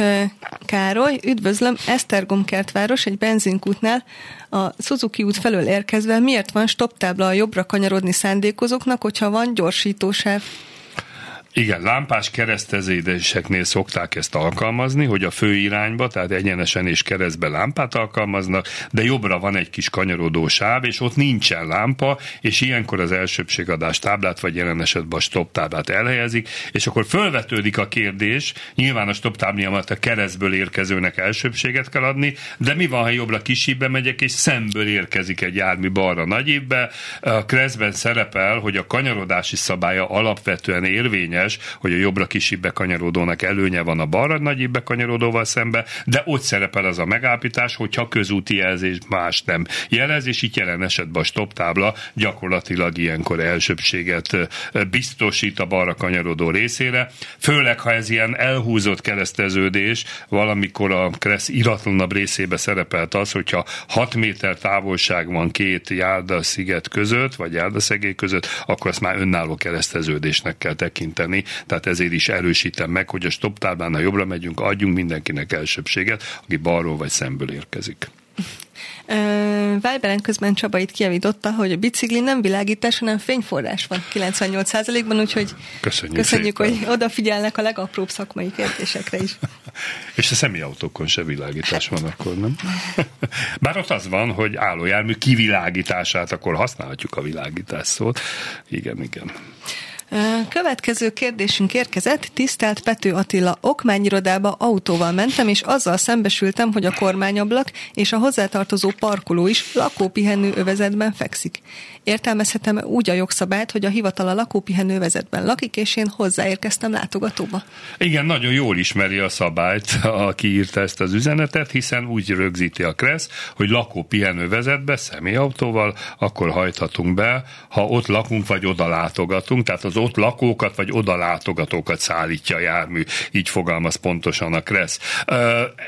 Károly, üdvözlöm, Esztergom kertváros egy benzinkútnál a Suzuki út felől érkezve miért van stoptábla a jobbra kanyarodni szándékozóknak, hogyha van gyorsítósáv? Igen, lámpás keresztezédeseknél szokták ezt alkalmazni, hogy a fő irányba, tehát egyenesen és keresztbe lámpát alkalmaznak, de jobbra van egy kis kanyarodó sáv, és ott nincsen lámpa, és ilyenkor az elsőbségadás táblát, vagy jelen esetben a stop táblát elhelyezik, és akkor fölvetődik a kérdés, nyilván a stop táblát a keresztből érkezőnek elsőbséget kell adni, de mi van, ha jobbra kisibbe megyek, és szemből érkezik egy jármű balra nagyibbe? A keresztben szerepel, hogy a kanyarodási szabálya alapvetően érvényes, érdekes, hogy a jobbra kisebb bekanyarodónak előnye van a balra nagyobb bekanyarodóval szembe, de ott szerepel az a megállapítás, hogyha közúti jelzés más nem jelez, és itt jelen esetben a stop tábla gyakorlatilag ilyenkor elsőbséget biztosít a balra kanyarodó részére, főleg ha ez ilyen elhúzott kereszteződés, valamikor a kereszt iratlanabb részébe szerepelt az, hogyha 6 méter távolság van két járda sziget között, vagy járdaszegély között, akkor azt már önálló kereszteződésnek kell tekinteni tenni, tehát ezért is erősítem meg, hogy a stop ha jobbra megyünk, adjunk mindenkinek elsőbséget, aki balról vagy szemből érkezik. Viberen közben Csaba itt kiavította, hogy a bicikli nem világítás, hanem fényforrás van 98%-ban, úgyhogy köszönjük, köszönjük hogy odafigyelnek a legapróbb szakmai kérdésekre is. *laughs* És a személyautókon se világítás van akkor, nem? *laughs* Bár ott az van, hogy állójármű kivilágítását akkor használhatjuk a világítás szót. Igen, igen. Következő kérdésünk érkezett. Tisztelt Pető Attila, okmányirodába autóval mentem, és azzal szembesültem, hogy a kormányablak és a hozzátartozó parkoló is lakópihenő övezetben fekszik. Értelmezhetem úgy a jogszabályt, hogy a hivatal a lakópihenő övezetben lakik, és én hozzáérkeztem látogatóba. Igen, nagyon jól ismeri a szabályt, aki írta ezt az üzenetet, hiszen úgy rögzíti a KRESZ, hogy lakópihenő övezetbe személyautóval akkor hajthatunk be, ha ott lakunk vagy oda látogatunk, tehát az az ott lakókat vagy oda látogatókat szállítja a jármű, így fogalmaz pontosan a Kressz.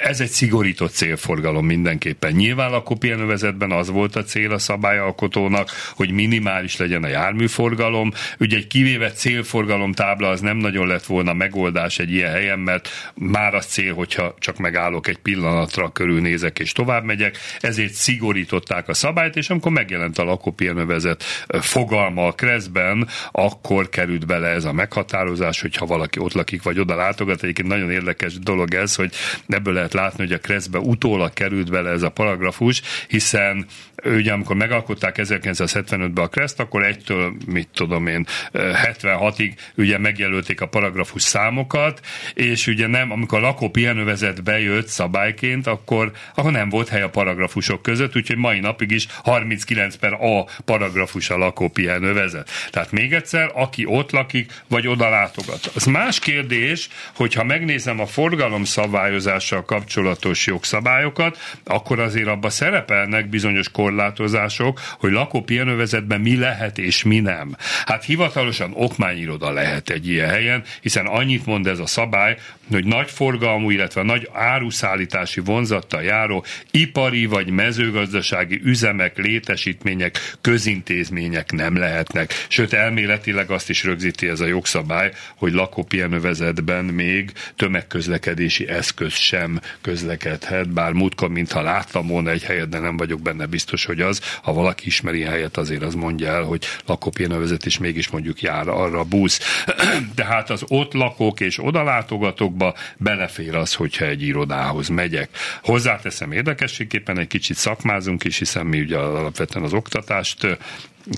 Ez egy szigorított célforgalom mindenképpen. Nyilván a kopienövezetben az volt a cél a szabályalkotónak, hogy minimális legyen a járműforgalom. Ugye egy kivéve célforgalom tábla az nem nagyon lett volna megoldás egy ilyen helyen, mert már az cél, hogyha csak megállok egy pillanatra, körülnézek és tovább megyek, ezért szigorították a szabályt, és amikor megjelent a lakópihenővezet fogalma a Kreszben, akkor került bele ez a meghatározás, hogyha valaki ott lakik, vagy oda látogat. Egyébként nagyon érdekes dolog ez, hogy ebből lehet látni, hogy a Kreszbe utólag került bele ez a paragrafus, hiszen ugye amikor megalkották 1975-ben a Kreszt, akkor egytől, mit tudom én, 76-ig ugye megjelölték a paragrafus számokat, és ugye nem, amikor a lakó pihenővezet bejött szabályként, akkor, akkor nem volt hely a paragrafusok között, úgyhogy mai napig is 39 per A paragrafus a lakó pihenővezet. Tehát még egyszer, aki ott lakik, vagy oda látogat. Az más kérdés, hogyha megnézem a forgalom szabályozással kapcsolatos jogszabályokat, akkor azért abba szerepelnek bizonyos kor korlátozások, hogy lakópihenővezetben mi lehet és mi nem. Hát hivatalosan okmányiroda lehet egy ilyen helyen, hiszen annyit mond ez a szabály, hogy nagy forgalmú, illetve nagy áruszállítási vonzattal járó ipari vagy mezőgazdasági üzemek, létesítmények, közintézmények nem lehetnek. Sőt, elméletileg azt is rögzíti ez a jogszabály, hogy lakópihenővezetben még tömegközlekedési eszköz sem közlekedhet, bár múltkor, mintha láttam volna egy helyet, de nem vagyok benne biztos, hogy az. Ha valaki ismeri helyet, azért az mondja el, hogy lakópihenővezet is mégis mondjuk jár arra a busz. *clears throat* Tehát az ott lakók és odalátogatók dolgokba belefér az, hogyha egy irodához megyek. Hozzáteszem érdekességképpen egy kicsit szakmázunk is, hiszen mi ugye alapvetően az oktatást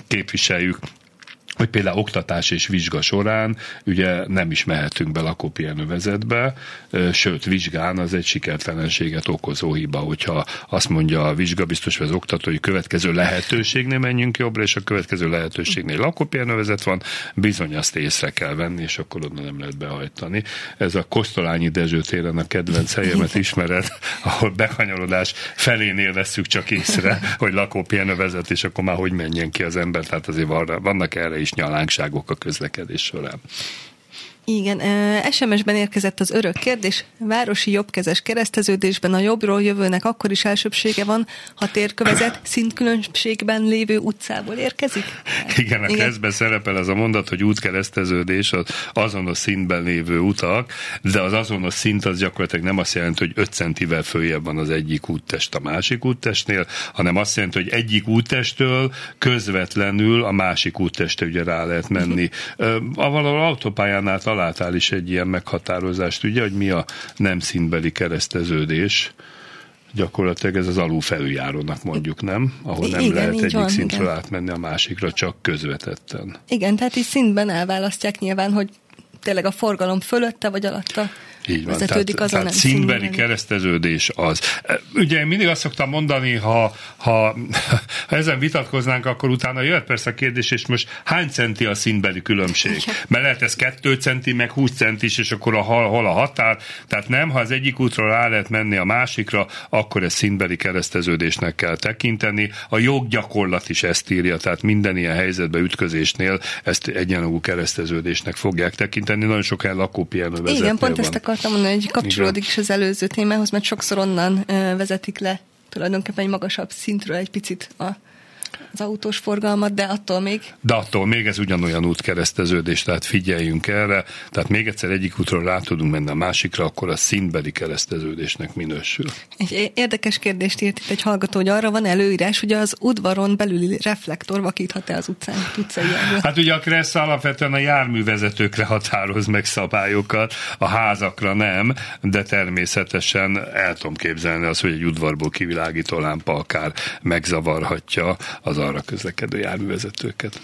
képviseljük, hogy például oktatás és vizsga során ugye nem is mehetünk be lakópihenővezetbe, sőt, vizsgán az egy sikertelenséget okozó hiba, hogyha azt mondja a vizsgabiztos vagy az oktató, hogy következő lehetőségnél menjünk jobbra, és a következő lehetőségnél lakópihenővezet van, bizony azt észre kell venni, és akkor oda nem lehet behajtani. Ez a Kosztolányi Dezső téren a kedvenc helyemet ismered, *laughs* ahol bekanyarodás felénél veszük csak észre, hogy lakópihenővezet, és akkor már hogy menjen ki az ember, tehát azért vannak erre is nyalánkságok a közlekedés során. Igen, SMS-ben érkezett az örök kérdés. Városi jobbkezes kereszteződésben a jobbról jövőnek akkor is elsőbsége van, ha térkövezet szintkülönbségben lévő utcából érkezik? Igen, a Igen. keresztben szerepel ez a mondat, hogy útkereszteződés az azonos szintben lévő utak, de az azonos szint az gyakorlatilag nem azt jelenti, hogy 5 centivel följebb van az egyik úttest a másik úttestnél, hanem azt jelenti, hogy egyik úttestől közvetlenül a másik útteste ugye rá lehet menni. A valahol autópályánál találtál is egy ilyen meghatározást, ugye, hogy mi a nem színbeli kereszteződés gyakorlatilag ez az alulfelüljárónak mondjuk, nem? Ahol nem igen, lehet egyik van, szintről igen. átmenni a másikra, csak közvetetten. Igen, tehát így szintben elválasztják nyilván, hogy tényleg a forgalom fölötte vagy alatta így van, tehát, tehát színbeli kereszteződés az. Ugye én mindig azt szoktam mondani, ha, ha, ha ezen vitatkoznánk, akkor utána jöhet persze a kérdés, és most hány centi a színbeli különbség? Mert lehet ez 2 centi, meg 20 centis, és akkor a, hol a határ. Tehát nem, ha az egyik útról rá lehet menni a másikra, akkor ez színbeli kereszteződésnek kell tekinteni. A joggyakorlat is ezt írja, tehát minden ilyen helyzetben ütközésnél ezt egyenlagú kereszteződésnek fogják tekinteni. Nagyon sok el lakópihenő Igen, pont van. ezt akartam mondani, hogy kapcsolódik Igen. is az előző témához, mert sokszor onnan vezetik le tulajdonképpen egy magasabb szintről egy picit a az autós forgalmat, de attól még... De attól még ez ugyanolyan útkereszteződés, tehát figyeljünk erre. Tehát még egyszer egyik útról rá tudunk menni a másikra, akkor a szintbeli kereszteződésnek minősül. Egy érdekes kérdést írt itt egy hallgató, hogy arra van előírás, hogy az udvaron belüli reflektor vakíthat-e az utcán, utcai Hát ugye a Kressz alapvetően a járművezetőkre határoz meg szabályokat, a házakra nem, de természetesen el tudom képzelni az, hogy egy udvarból kivilágító lámpa akár megzavarhatja az arra közlekedő járművezetőket.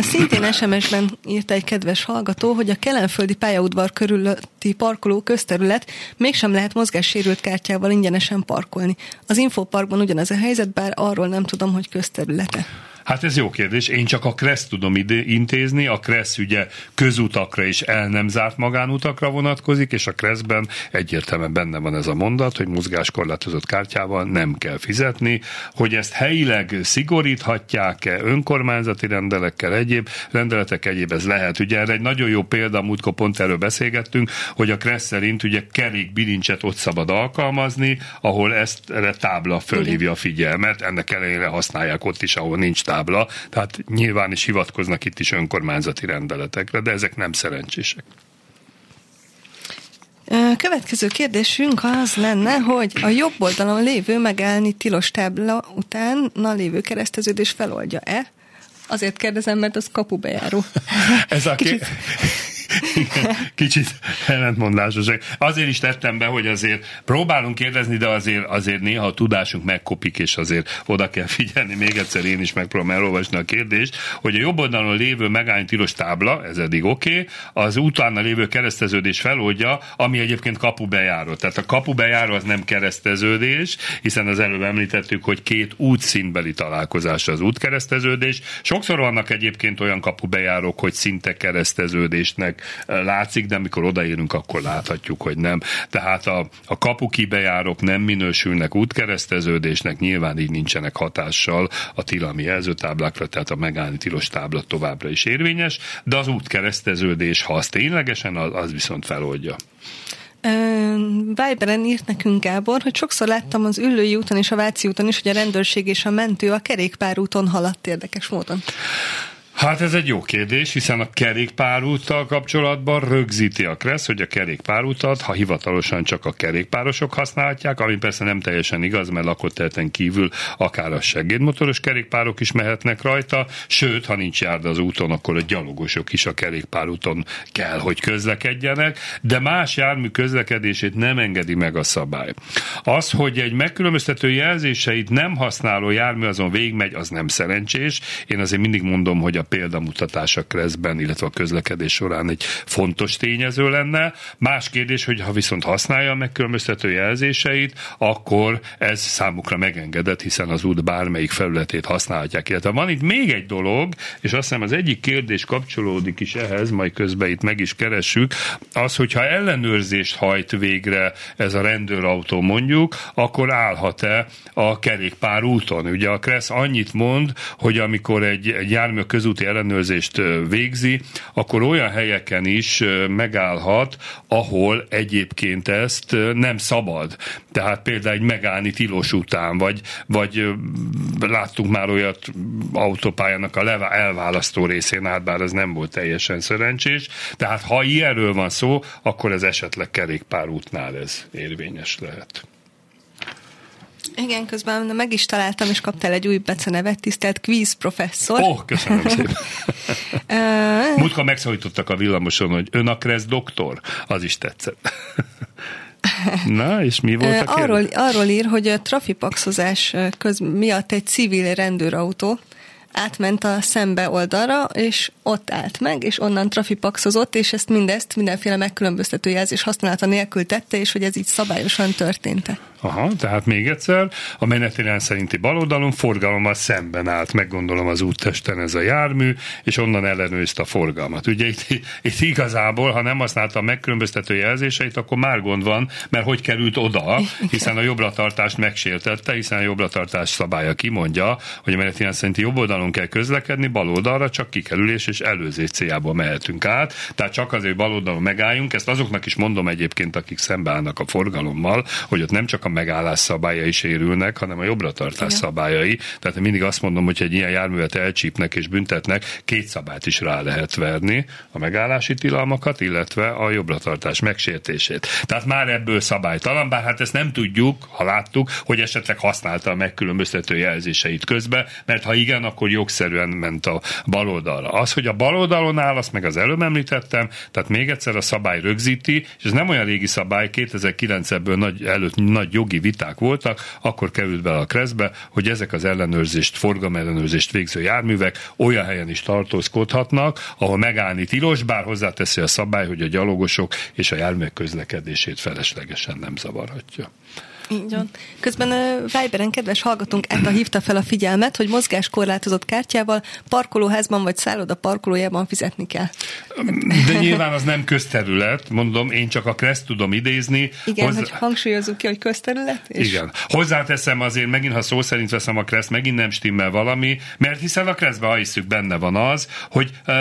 Szintén SMS-ben írta egy kedves hallgató, hogy a kelenföldi pályaudvar körülötti parkoló közterület mégsem lehet mozgássérült kártyával ingyenesen parkolni. Az infoparkban ugyanez a helyzet, bár arról nem tudom, hogy közterülete. Hát ez jó kérdés. Én csak a Kressz tudom ide intézni. A Kressz ugye közutakra és el nem zárt magánutakra vonatkozik, és a Kresszben egyértelműen benne van ez a mondat, hogy mozgáskorlátozott kártyával nem kell fizetni. Hogy ezt helyileg szigoríthatják-e önkormányzati rendelekkel, egyéb rendeletek egyéb, ez lehet. Ugye erre egy nagyon jó példa, múltkor pont erről beszélgettünk, hogy a Kressz szerint ugye kerék bilincset ott szabad alkalmazni, ahol ezt erre tábla fölhívja a figyelmet, ennek ellenére használják ott is, ahol nincs tábla, tehát nyilván is hivatkoznak itt is önkormányzati rendeletekre, de ezek nem szerencsések. Következő kérdésünk az lenne, hogy a jobb oldalon lévő megállni tilos tábla után na lévő kereszteződés feloldja-e? Azért kérdezem, mert az kapubejáró. *laughs* Ez a Kicsit... Kicsit ellentmondásos. Azért is tettem be, hogy azért próbálunk kérdezni, de azért, azért néha a tudásunk megkopik, és azért oda kell figyelni. Még egyszer én is megpróbálom elolvasni a kérdést, hogy a jobb oldalon lévő megállni tilos tábla, ez eddig oké, okay, az utána lévő kereszteződés feloldja, ami egyébként kapubejáró. Tehát a kapubejáró az nem kereszteződés, hiszen az előbb említettük, hogy két útszínbeli találkozás az útkereszteződés. Sokszor vannak egyébként olyan kapubejárók, hogy szinte kereszteződésnek látszik, de amikor odaérünk, akkor láthatjuk, hogy nem. Tehát a, a kapukibejárok nem minősülnek útkereszteződésnek, nyilván így nincsenek hatással a tilalmi jelzőtáblákra, tehát a megállni tilos tábla továbbra is érvényes, de az útkereszteződés, ha az ténylegesen, az viszont feloldja. Viberen írt nekünk Gábor, hogy sokszor láttam az Üllői úton és a Váci úton is, hogy a rendőrség és a mentő a kerékpárúton haladt érdekes módon. Hát ez egy jó kérdés, hiszen a kerékpárúttal kapcsolatban rögzíti a KRESZ, hogy a kerékpárutat, ha hivatalosan csak a kerékpárosok használhatják, ami persze nem teljesen igaz, mert lakóterületen kívül akár a segédmotoros kerékpárok is mehetnek rajta, sőt, ha nincs járda az úton, akkor a gyalogosok is a kerékpárúton kell, hogy közlekedjenek, de más jármű közlekedését nem engedi meg a szabály. Az, hogy egy megkülönböztető jelzéseit nem használó jármű azon végigmegy, az nem szerencsés. Én azért mindig mondom, hogy a példamutatás a kreszben, illetve a közlekedés során egy fontos tényező lenne. Más kérdés, hogy ha viszont használja a megkülönböztető jelzéseit, akkor ez számukra megengedett, hiszen az út bármelyik felületét használhatják. Illetve van itt még egy dolog, és azt hiszem az egyik kérdés kapcsolódik is ehhez, majd közben itt meg is keressük, az, hogyha ellenőrzést hajt végre ez a rendőrautó mondjuk, akkor állhat-e a kerékpár úton? Ugye a Kressz annyit mond, hogy amikor egy, egy jármű közút közúti ellenőrzést végzi, akkor olyan helyeken is megállhat, ahol egyébként ezt nem szabad. Tehát például egy megállni tilos után, vagy, vagy láttunk már olyat autópályának a elválasztó részén át, bár ez nem volt teljesen szerencsés. Tehát ha ilyenről van szó, akkor ez esetleg kerékpárútnál ez érvényes lehet. Igen, közben meg is találtam, és kaptál egy új becenevet, tisztelt quiz professzor. Ó, oh, köszönöm szépen. *laughs* Múltkor megszólítottak a villamoson, hogy ön a Kressz doktor. Az is tetszett. *laughs* Na, és mi volt a? Arról, arról ír, hogy a trafipaxozás köz miatt egy civil rendőrautó átment a szembe oldalra, és ott állt meg, és onnan trafipaxozott, és ezt mindezt mindenféle megkülönböztető jelzés használata nélkül tette, és hogy ez így szabályosan történt. Aha, tehát még egyszer, a menetirány szerinti baloldalon forgalommal szemben állt, meggondolom az úttesten ez a jármű, és onnan ellenőrizte a forgalmat. Ugye itt, itt igazából, ha nem használta a megkülönböztető jelzéseit, akkor már gond van, mert hogy került oda, hiszen a jobbratartást megsértette, hiszen a jobbratartás szabálya kimondja, hogy a menetirány szerinti jobb oldalon kell közlekedni, bal oldalra csak kikerülés és előzés céljából mehetünk át. Tehát csak azért bal oldalon megálljunk, ezt azoknak is mondom egyébként, akik szembeállnak a forgalommal, hogy ott nem csak a megállás szabályai sérülnek, hanem a jobbra-tartás szabályai. Tehát mindig azt mondom, hogy egy ilyen járművet elcsípnek és büntetnek, két szabályt is rá lehet verni, a megállási tilalmakat, illetve a jobbra-tartás megsértését. Tehát már ebből szabálytalan, bár hát ezt nem tudjuk, ha láttuk, hogy esetleg használta a megkülönböztető jelzéseit közben, mert ha igen, akkor jogszerűen ment a baloldalra. Az, hogy a baloldalon áll, azt meg az előbb említettem, tehát még egyszer a szabály rögzíti, és ez nem olyan régi szabály, 2009-ből nagy, előtt nagy jogi viták voltak, akkor került bele a kreszbe, hogy ezek az ellenőrzést, forgalmellenőrzést végző járművek olyan helyen is tartózkodhatnak, ahol megállni tilos, bár hozzáteszi a szabály, hogy a gyalogosok és a járművek közlekedését feleslegesen nem zavarhatja. Így van. Közben uh, Viberen kedves hallgatónk Etta hívta fel a figyelmet, hogy mozgáskorlátozott kártyával parkolóházban vagy szálloda parkolójában fizetni kell. De nyilván az nem közterület, mondom, én csak a Kreszt tudom idézni. Igen, Hozzá... hogy hangsúlyozunk ki, hogy közterület. És... Igen. Hozzáteszem azért, megint ha szó szerint veszem a Kreszt, megint nem stimmel valami, mert hiszen a Kresztben, ha hiszük, benne van az, hogy uh,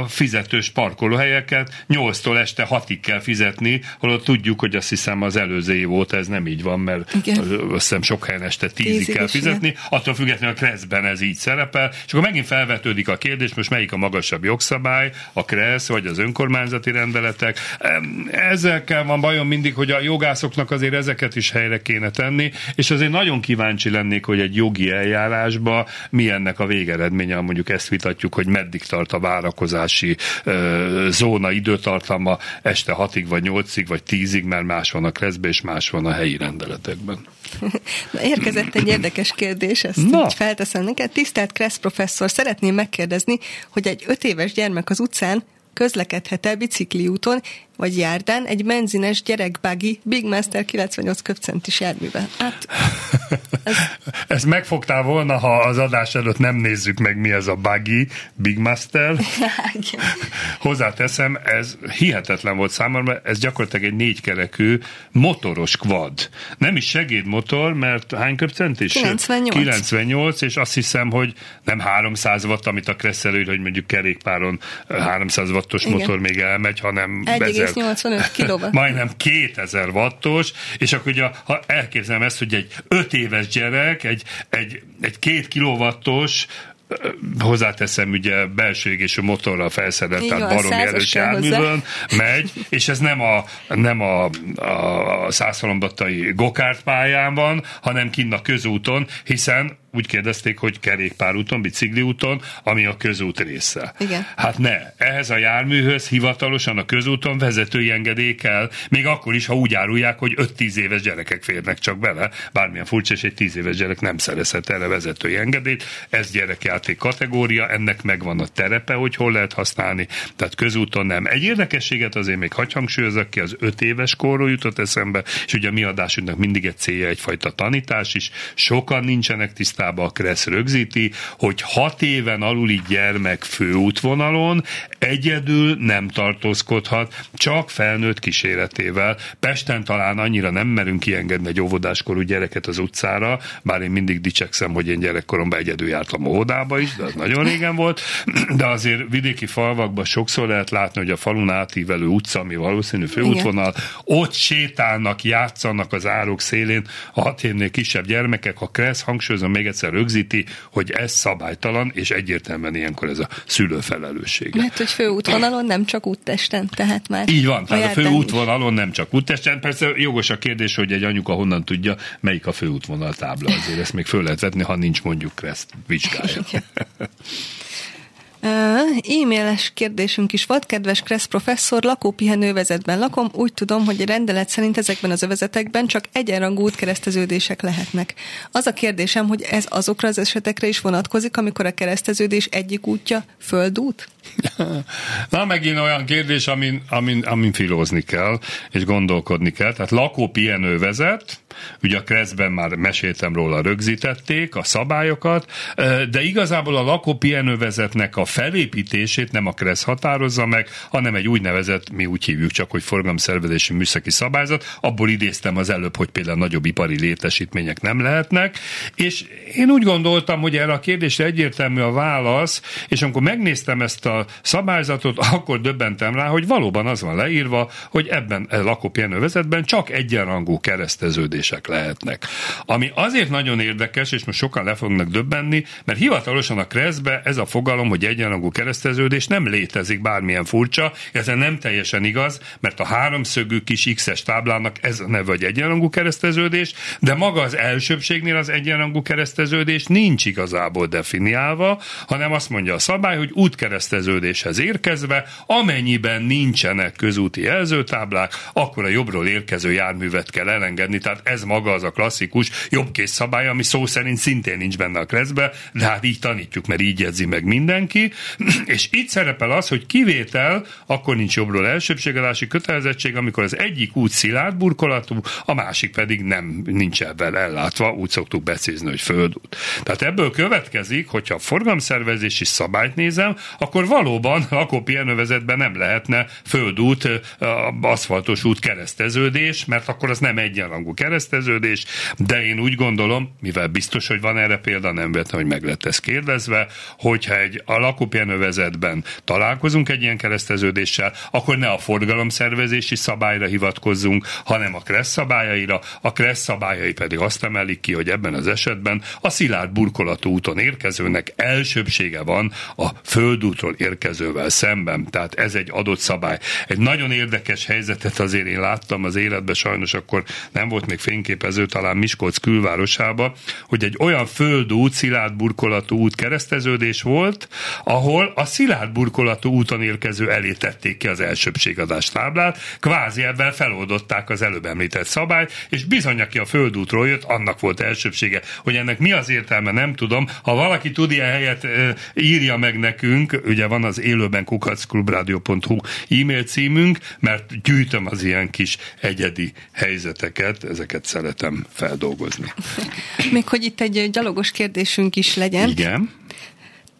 a fizetős parkolóhelyeket 8-tól este 6-ig kell fizetni, holott tudjuk, hogy azt hiszem az előző év óta ez nem így van, mert Igen. azt hiszem sok helyen este 10-ig kell fizetni, igen. attól függetlenül a Kreszben ez így szerepel, és akkor megint felvetődik a kérdés, most melyik a magasabb jogszabály, a Kresz vagy az önkormányzati rendeletek. Ezekkel van bajom mindig, hogy a jogászoknak azért ezeket is helyre kéne tenni, és azért nagyon kíváncsi lennék, hogy egy jogi eljárásba mi ennek a végeredménye, mondjuk ezt vitatjuk, hogy meddig tart a várakozási ö, zóna időtartama este 6-ig, vagy 8-ig, vagy 10-ig, mert más van a kreszbe, és más van a helyi rendeletekben. Na, érkezett egy érdekes kérdés, ezt Na. így felteszem neked. Tisztelt Kressz professzor, szeretném megkérdezni, hogy egy öt éves gyermek az utcán közlekedhet-e bicikliúton, vagy járdán egy benzines gyerekbági Big Master 98 köpcentis járművel. Hát, ez... *laughs* Ezt megfogtál volna, ha az adás előtt nem nézzük meg, mi ez a buggy, Big Master. *laughs* Hozzáteszem, ez hihetetlen volt számomra, ez gyakorlatilag egy négykerekű motoros quad. Nem is segédmotor, mert hány köpcentis? 98. 98, és azt hiszem, hogy nem 300 watt, amit a Kressz hogy mondjuk kerékpáron 300 wattos Igen. motor még elmegy, hanem 1,85 kW. *laughs* Majdnem 2000 wattos, és akkor ugye, ha elképzelem ezt, hogy egy 5 éves gyerek, egy, egy, egy 2 kilowattos hozzáteszem, ugye belső égésű motorral felszerelt, tehát barom erős járművön megy, és ez nem a, nem a, a százhalombattai gokárt pályán van, hanem kinn a közúton, hiszen úgy kérdezték, hogy kerékpárúton, bicikliúton, ami a közút része. Igen. Hát ne, ehhez a járműhöz hivatalosan a közúton vezetői engedély kell, még akkor is, ha úgy árulják, hogy 5-10 éves gyerekek férnek csak bele, bármilyen furcsa, és egy 10 éves gyerek nem szerezhet erre vezetői engedélyt. Ez gyerekjáték kategória, ennek megvan a terepe, hogy hol lehet használni, tehát közúton nem. Egy érdekességet azért még hagy hangsúlyozok ki, az 5 éves korról jutott eszembe, és ugye a mi adásunknak mindig egy célja egyfajta tanítás is. Sokan nincsenek tisztában listába a Kressz rögzíti, hogy hat éven aluli gyermek főútvonalon egyedül nem tartózkodhat, csak felnőtt kíséretével. Pesten talán annyira nem merünk kiengedni egy óvodáskorú gyereket az utcára, bár én mindig dicsekszem, hogy én gyerekkoromban egyedül jártam óvodába is, de az nagyon régen volt, de azért vidéki falvakban sokszor lehet látni, hogy a falun átívelő utca, ami valószínű főútvonal, Igen. ott sétálnak, játszanak az árok szélén a hat évnél kisebb gyermekek, ha Kressz hangsúlyozom még egyszer rögzíti, hogy ez szabálytalan, és egyértelműen ilyenkor ez a szülő felelőssége. Mert hogy főútvonalon nem csak úttesten, tehát már. Így van, tehát a főútvonalon nem csak úttesten. Persze jogos a kérdés, hogy egy anyuka honnan tudja, melyik a főútvonal tábla. Azért ezt még föl lehet vetni, ha nincs mondjuk kreszt vizsgája. E-mailes kérdésünk is volt, kedves Kressz professzor, lakópihenővezetben lakom, úgy tudom, hogy a rendelet szerint ezekben az övezetekben csak egyenrangú útkereszteződések lehetnek. Az a kérdésem, hogy ez azokra az esetekre is vonatkozik, amikor a kereszteződés egyik útja földút? *laughs* Na, megint olyan kérdés, amin, amin, amin filózni kell, és gondolkodni kell. Tehát lakópihenő vezet, ugye a Kreszben már meséltem róla, rögzítették a szabályokat, de igazából a lakópihenő vezetnek a felépítését nem a Kresz határozza meg, hanem egy úgynevezett, mi úgy hívjuk csak, hogy forgalomszervezési műszaki szabályzat, abból idéztem az előbb, hogy például nagyobb ipari létesítmények nem lehetnek, és én úgy gondoltam, hogy erre a kérdésre egyértelmű a válasz, és amikor megnéztem ezt a szabályzatot, *laughs* akkor döbbentem rá, hogy valóban az van leírva, hogy ebben a lakópihenővezetben csak egyenrangú kereszteződések lehetnek. Ami azért nagyon érdekes, és most sokan le fognak döbbenni, mert hivatalosan a kreszbe ez a fogalom, hogy egyenrangú kereszteződés nem létezik bármilyen furcsa, ez nem teljesen igaz, mert a háromszögű kis X-es táblának ez a neve, hogy egyenrangú kereszteződés, de maga az elsőbségnél az egyenrangú kereszteződés nincs igazából definiálva, hanem azt mondja a szabály, hogy útkereszteződés szerződéshez érkezve, amennyiben nincsenek közúti jelzőtáblák, akkor a jobbról érkező járművet kell elengedni. Tehát ez maga az a klasszikus jobbkész szabály, ami szó szerint szintén nincs benne a kreszbe, de hát így tanítjuk, mert így jegyzi meg mindenki. *clears throat* És itt szerepel az, hogy kivétel, akkor nincs jobbról elsőbségelási kötelezettség, amikor az egyik út szilárd burkolatú, a másik pedig nem nincs ebben ellátva, úgy szoktuk becézni, hogy földút. Tehát ebből következik, hogyha a forgalomszervezési szabályt nézem, akkor valóban lakópihenővezetben nem lehetne földút, aszfaltos út kereszteződés, mert akkor az nem egyenrangú kereszteződés, de én úgy gondolom, mivel biztos, hogy van erre példa, nem vettem, hogy meg lett ez kérdezve, hogyha egy a lakópihenővezetben találkozunk egy ilyen kereszteződéssel, akkor ne a forgalomszervezési szabályra hivatkozzunk, hanem a kressz szabályaira, a kressz szabályai pedig azt emelik ki, hogy ebben az esetben a szilárd burkolatú úton érkezőnek elsőbsége van a földútról érkezővel szemben. Tehát ez egy adott szabály. Egy nagyon érdekes helyzetet azért én láttam az életben, sajnos akkor nem volt még fényképező, talán Miskolc külvárosába, hogy egy olyan földút, szilárd burkolatú út kereszteződés volt, ahol a szilárd burkolatú úton érkező elé tették ki az elsőbségadás táblát, kvázi ebben feloldották az előbb említett szabályt, és bizony, aki a földútról jött, annak volt elsőbsége. Hogy ennek mi az értelme, nem tudom. Ha valaki tud ilyen helyet, írja meg nekünk, ugye van az élőben kukacklubradio.hu e-mail címünk, mert gyűjtöm az ilyen kis egyedi helyzeteket, ezeket szeretem feldolgozni. *laughs* Még hogy itt egy gyalogos kérdésünk is legyen. Igen.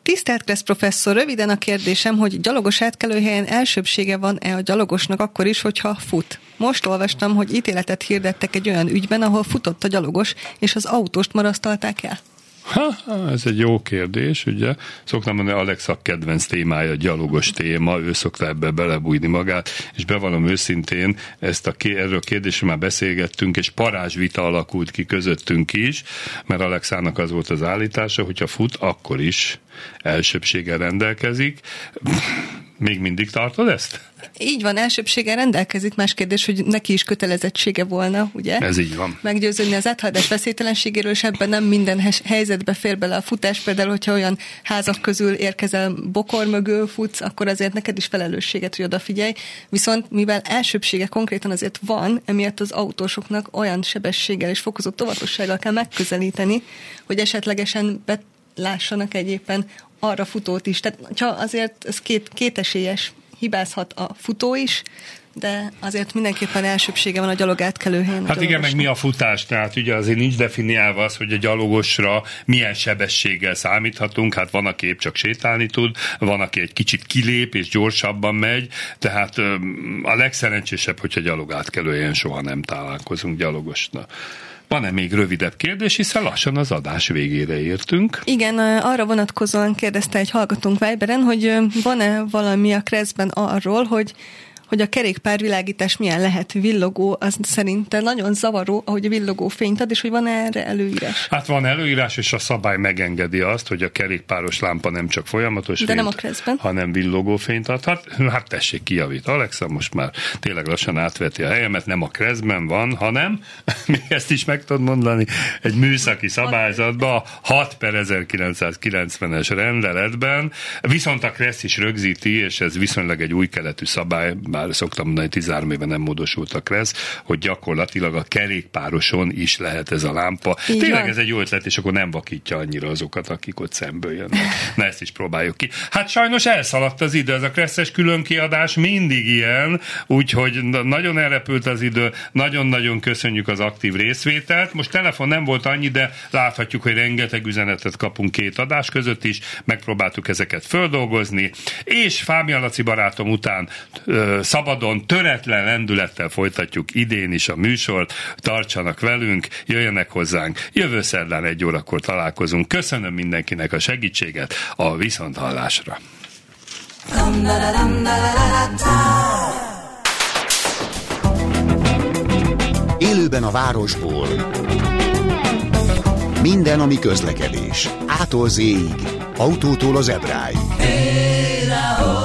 Tisztelt Kressz professzor, röviden a kérdésem, hogy gyalogos átkelőhelyen elsőbsége van-e a gyalogosnak akkor is, hogyha fut? Most olvastam, hogy ítéletet hirdettek egy olyan ügyben, ahol futott a gyalogos, és az autóst marasztalták el. Ha, ez egy jó kérdés, ugye. Szoktam mondani, Alexa kedvenc témája gyalogos téma, ő szokta ebbe belebújni magát, és bevallom őszintén, ezt a, erről a kérdésről már beszélgettünk, és parázsvita alakult ki közöttünk is, mert Alexának az volt az állítása, hogyha fut, akkor is elsőbséggel rendelkezik. Még mindig tartod ezt? Így van, elsőbséggel rendelkezik, más kérdés, hogy neki is kötelezettsége volna, ugye? Ez így van. Meggyőződni az áthaladás veszélytelenségéről, és ebben nem minden helyzetbe fér bele a futás, például, hogyha olyan házak közül érkezel bokor mögül futsz, akkor azért neked is felelősséget, hogy odafigyelj. Viszont mivel elsőbsége konkrétan azért van, emiatt az autósoknak olyan sebességgel és fokozott óvatossággal kell megközelíteni, hogy esetlegesen lássanak egyébben arra futót is. Tehát ha azért ez két, kétesélyes, hibázhat a futó is, de azért mindenképpen elsőbsége van a gyalog átkelőhelyen. Hát igen, meg mi a futás, tehát ugye azért nincs definiálva az, hogy a gyalogosra milyen sebességgel számíthatunk, hát van, aki épp csak sétálni tud, van, aki egy kicsit kilép és gyorsabban megy, tehát a legszerencsésebb, hogyha gyalog átkelőhelyen soha nem találkozunk gyalogosnak. Van-e még rövidebb kérdés, hiszen lassan az adás végére értünk. Igen, arra vonatkozóan kérdezte egy hallgatónk Viberen, hogy van-e valami a Kreszben arról, hogy hogy a kerékpárvilágítás milyen lehet villogó, az szerintem nagyon zavaró, ahogy a villogó fényt ad, és hogy van erre előírás. Hát van előírás, és a szabály megengedi azt, hogy a kerékpáros lámpa nem csak folyamatos De fényt, nem a kreszben. hanem villogó fényt ad. Hát, hát tessék, kijavít Alexa, most már tényleg lassan átveti a helyemet, nem a kreszben van, hanem, *laughs* még ezt is meg tudod mondani, egy műszaki szabályzatban, 6 per 1990-es rendeletben, viszont a kressz is rögzíti, és ez viszonylag egy új keletű szabály, bár szoktam mondani, 13 éve nem módosult a KRESZ, hogy gyakorlatilag a kerékpároson is lehet ez a lámpa. Így Tényleg ez egy jó ötlet, és akkor nem vakítja annyira azokat, akik ott szemből jönnek. *laughs* Na ezt is próbáljuk ki. Hát sajnos elszaladt az idő, ez a Kresszes különkiadás mindig ilyen, úgyhogy nagyon elrepült az idő, nagyon-nagyon köszönjük az aktív részvételt. Most telefon nem volt annyi, de láthatjuk, hogy rengeteg üzenetet kapunk két adás között is, megpróbáltuk ezeket földolgozni, és Fábia Laci barátom után szabadon, töretlen lendülettel folytatjuk idén is a műsort. Tartsanak velünk, jöjjenek hozzánk. Jövő szerdán egy órakor találkozunk. Köszönöm mindenkinek a segítséget a viszonthallásra. Élőben a városból. Minden, ami közlekedés. Ától z Autótól az ebráig. Hey,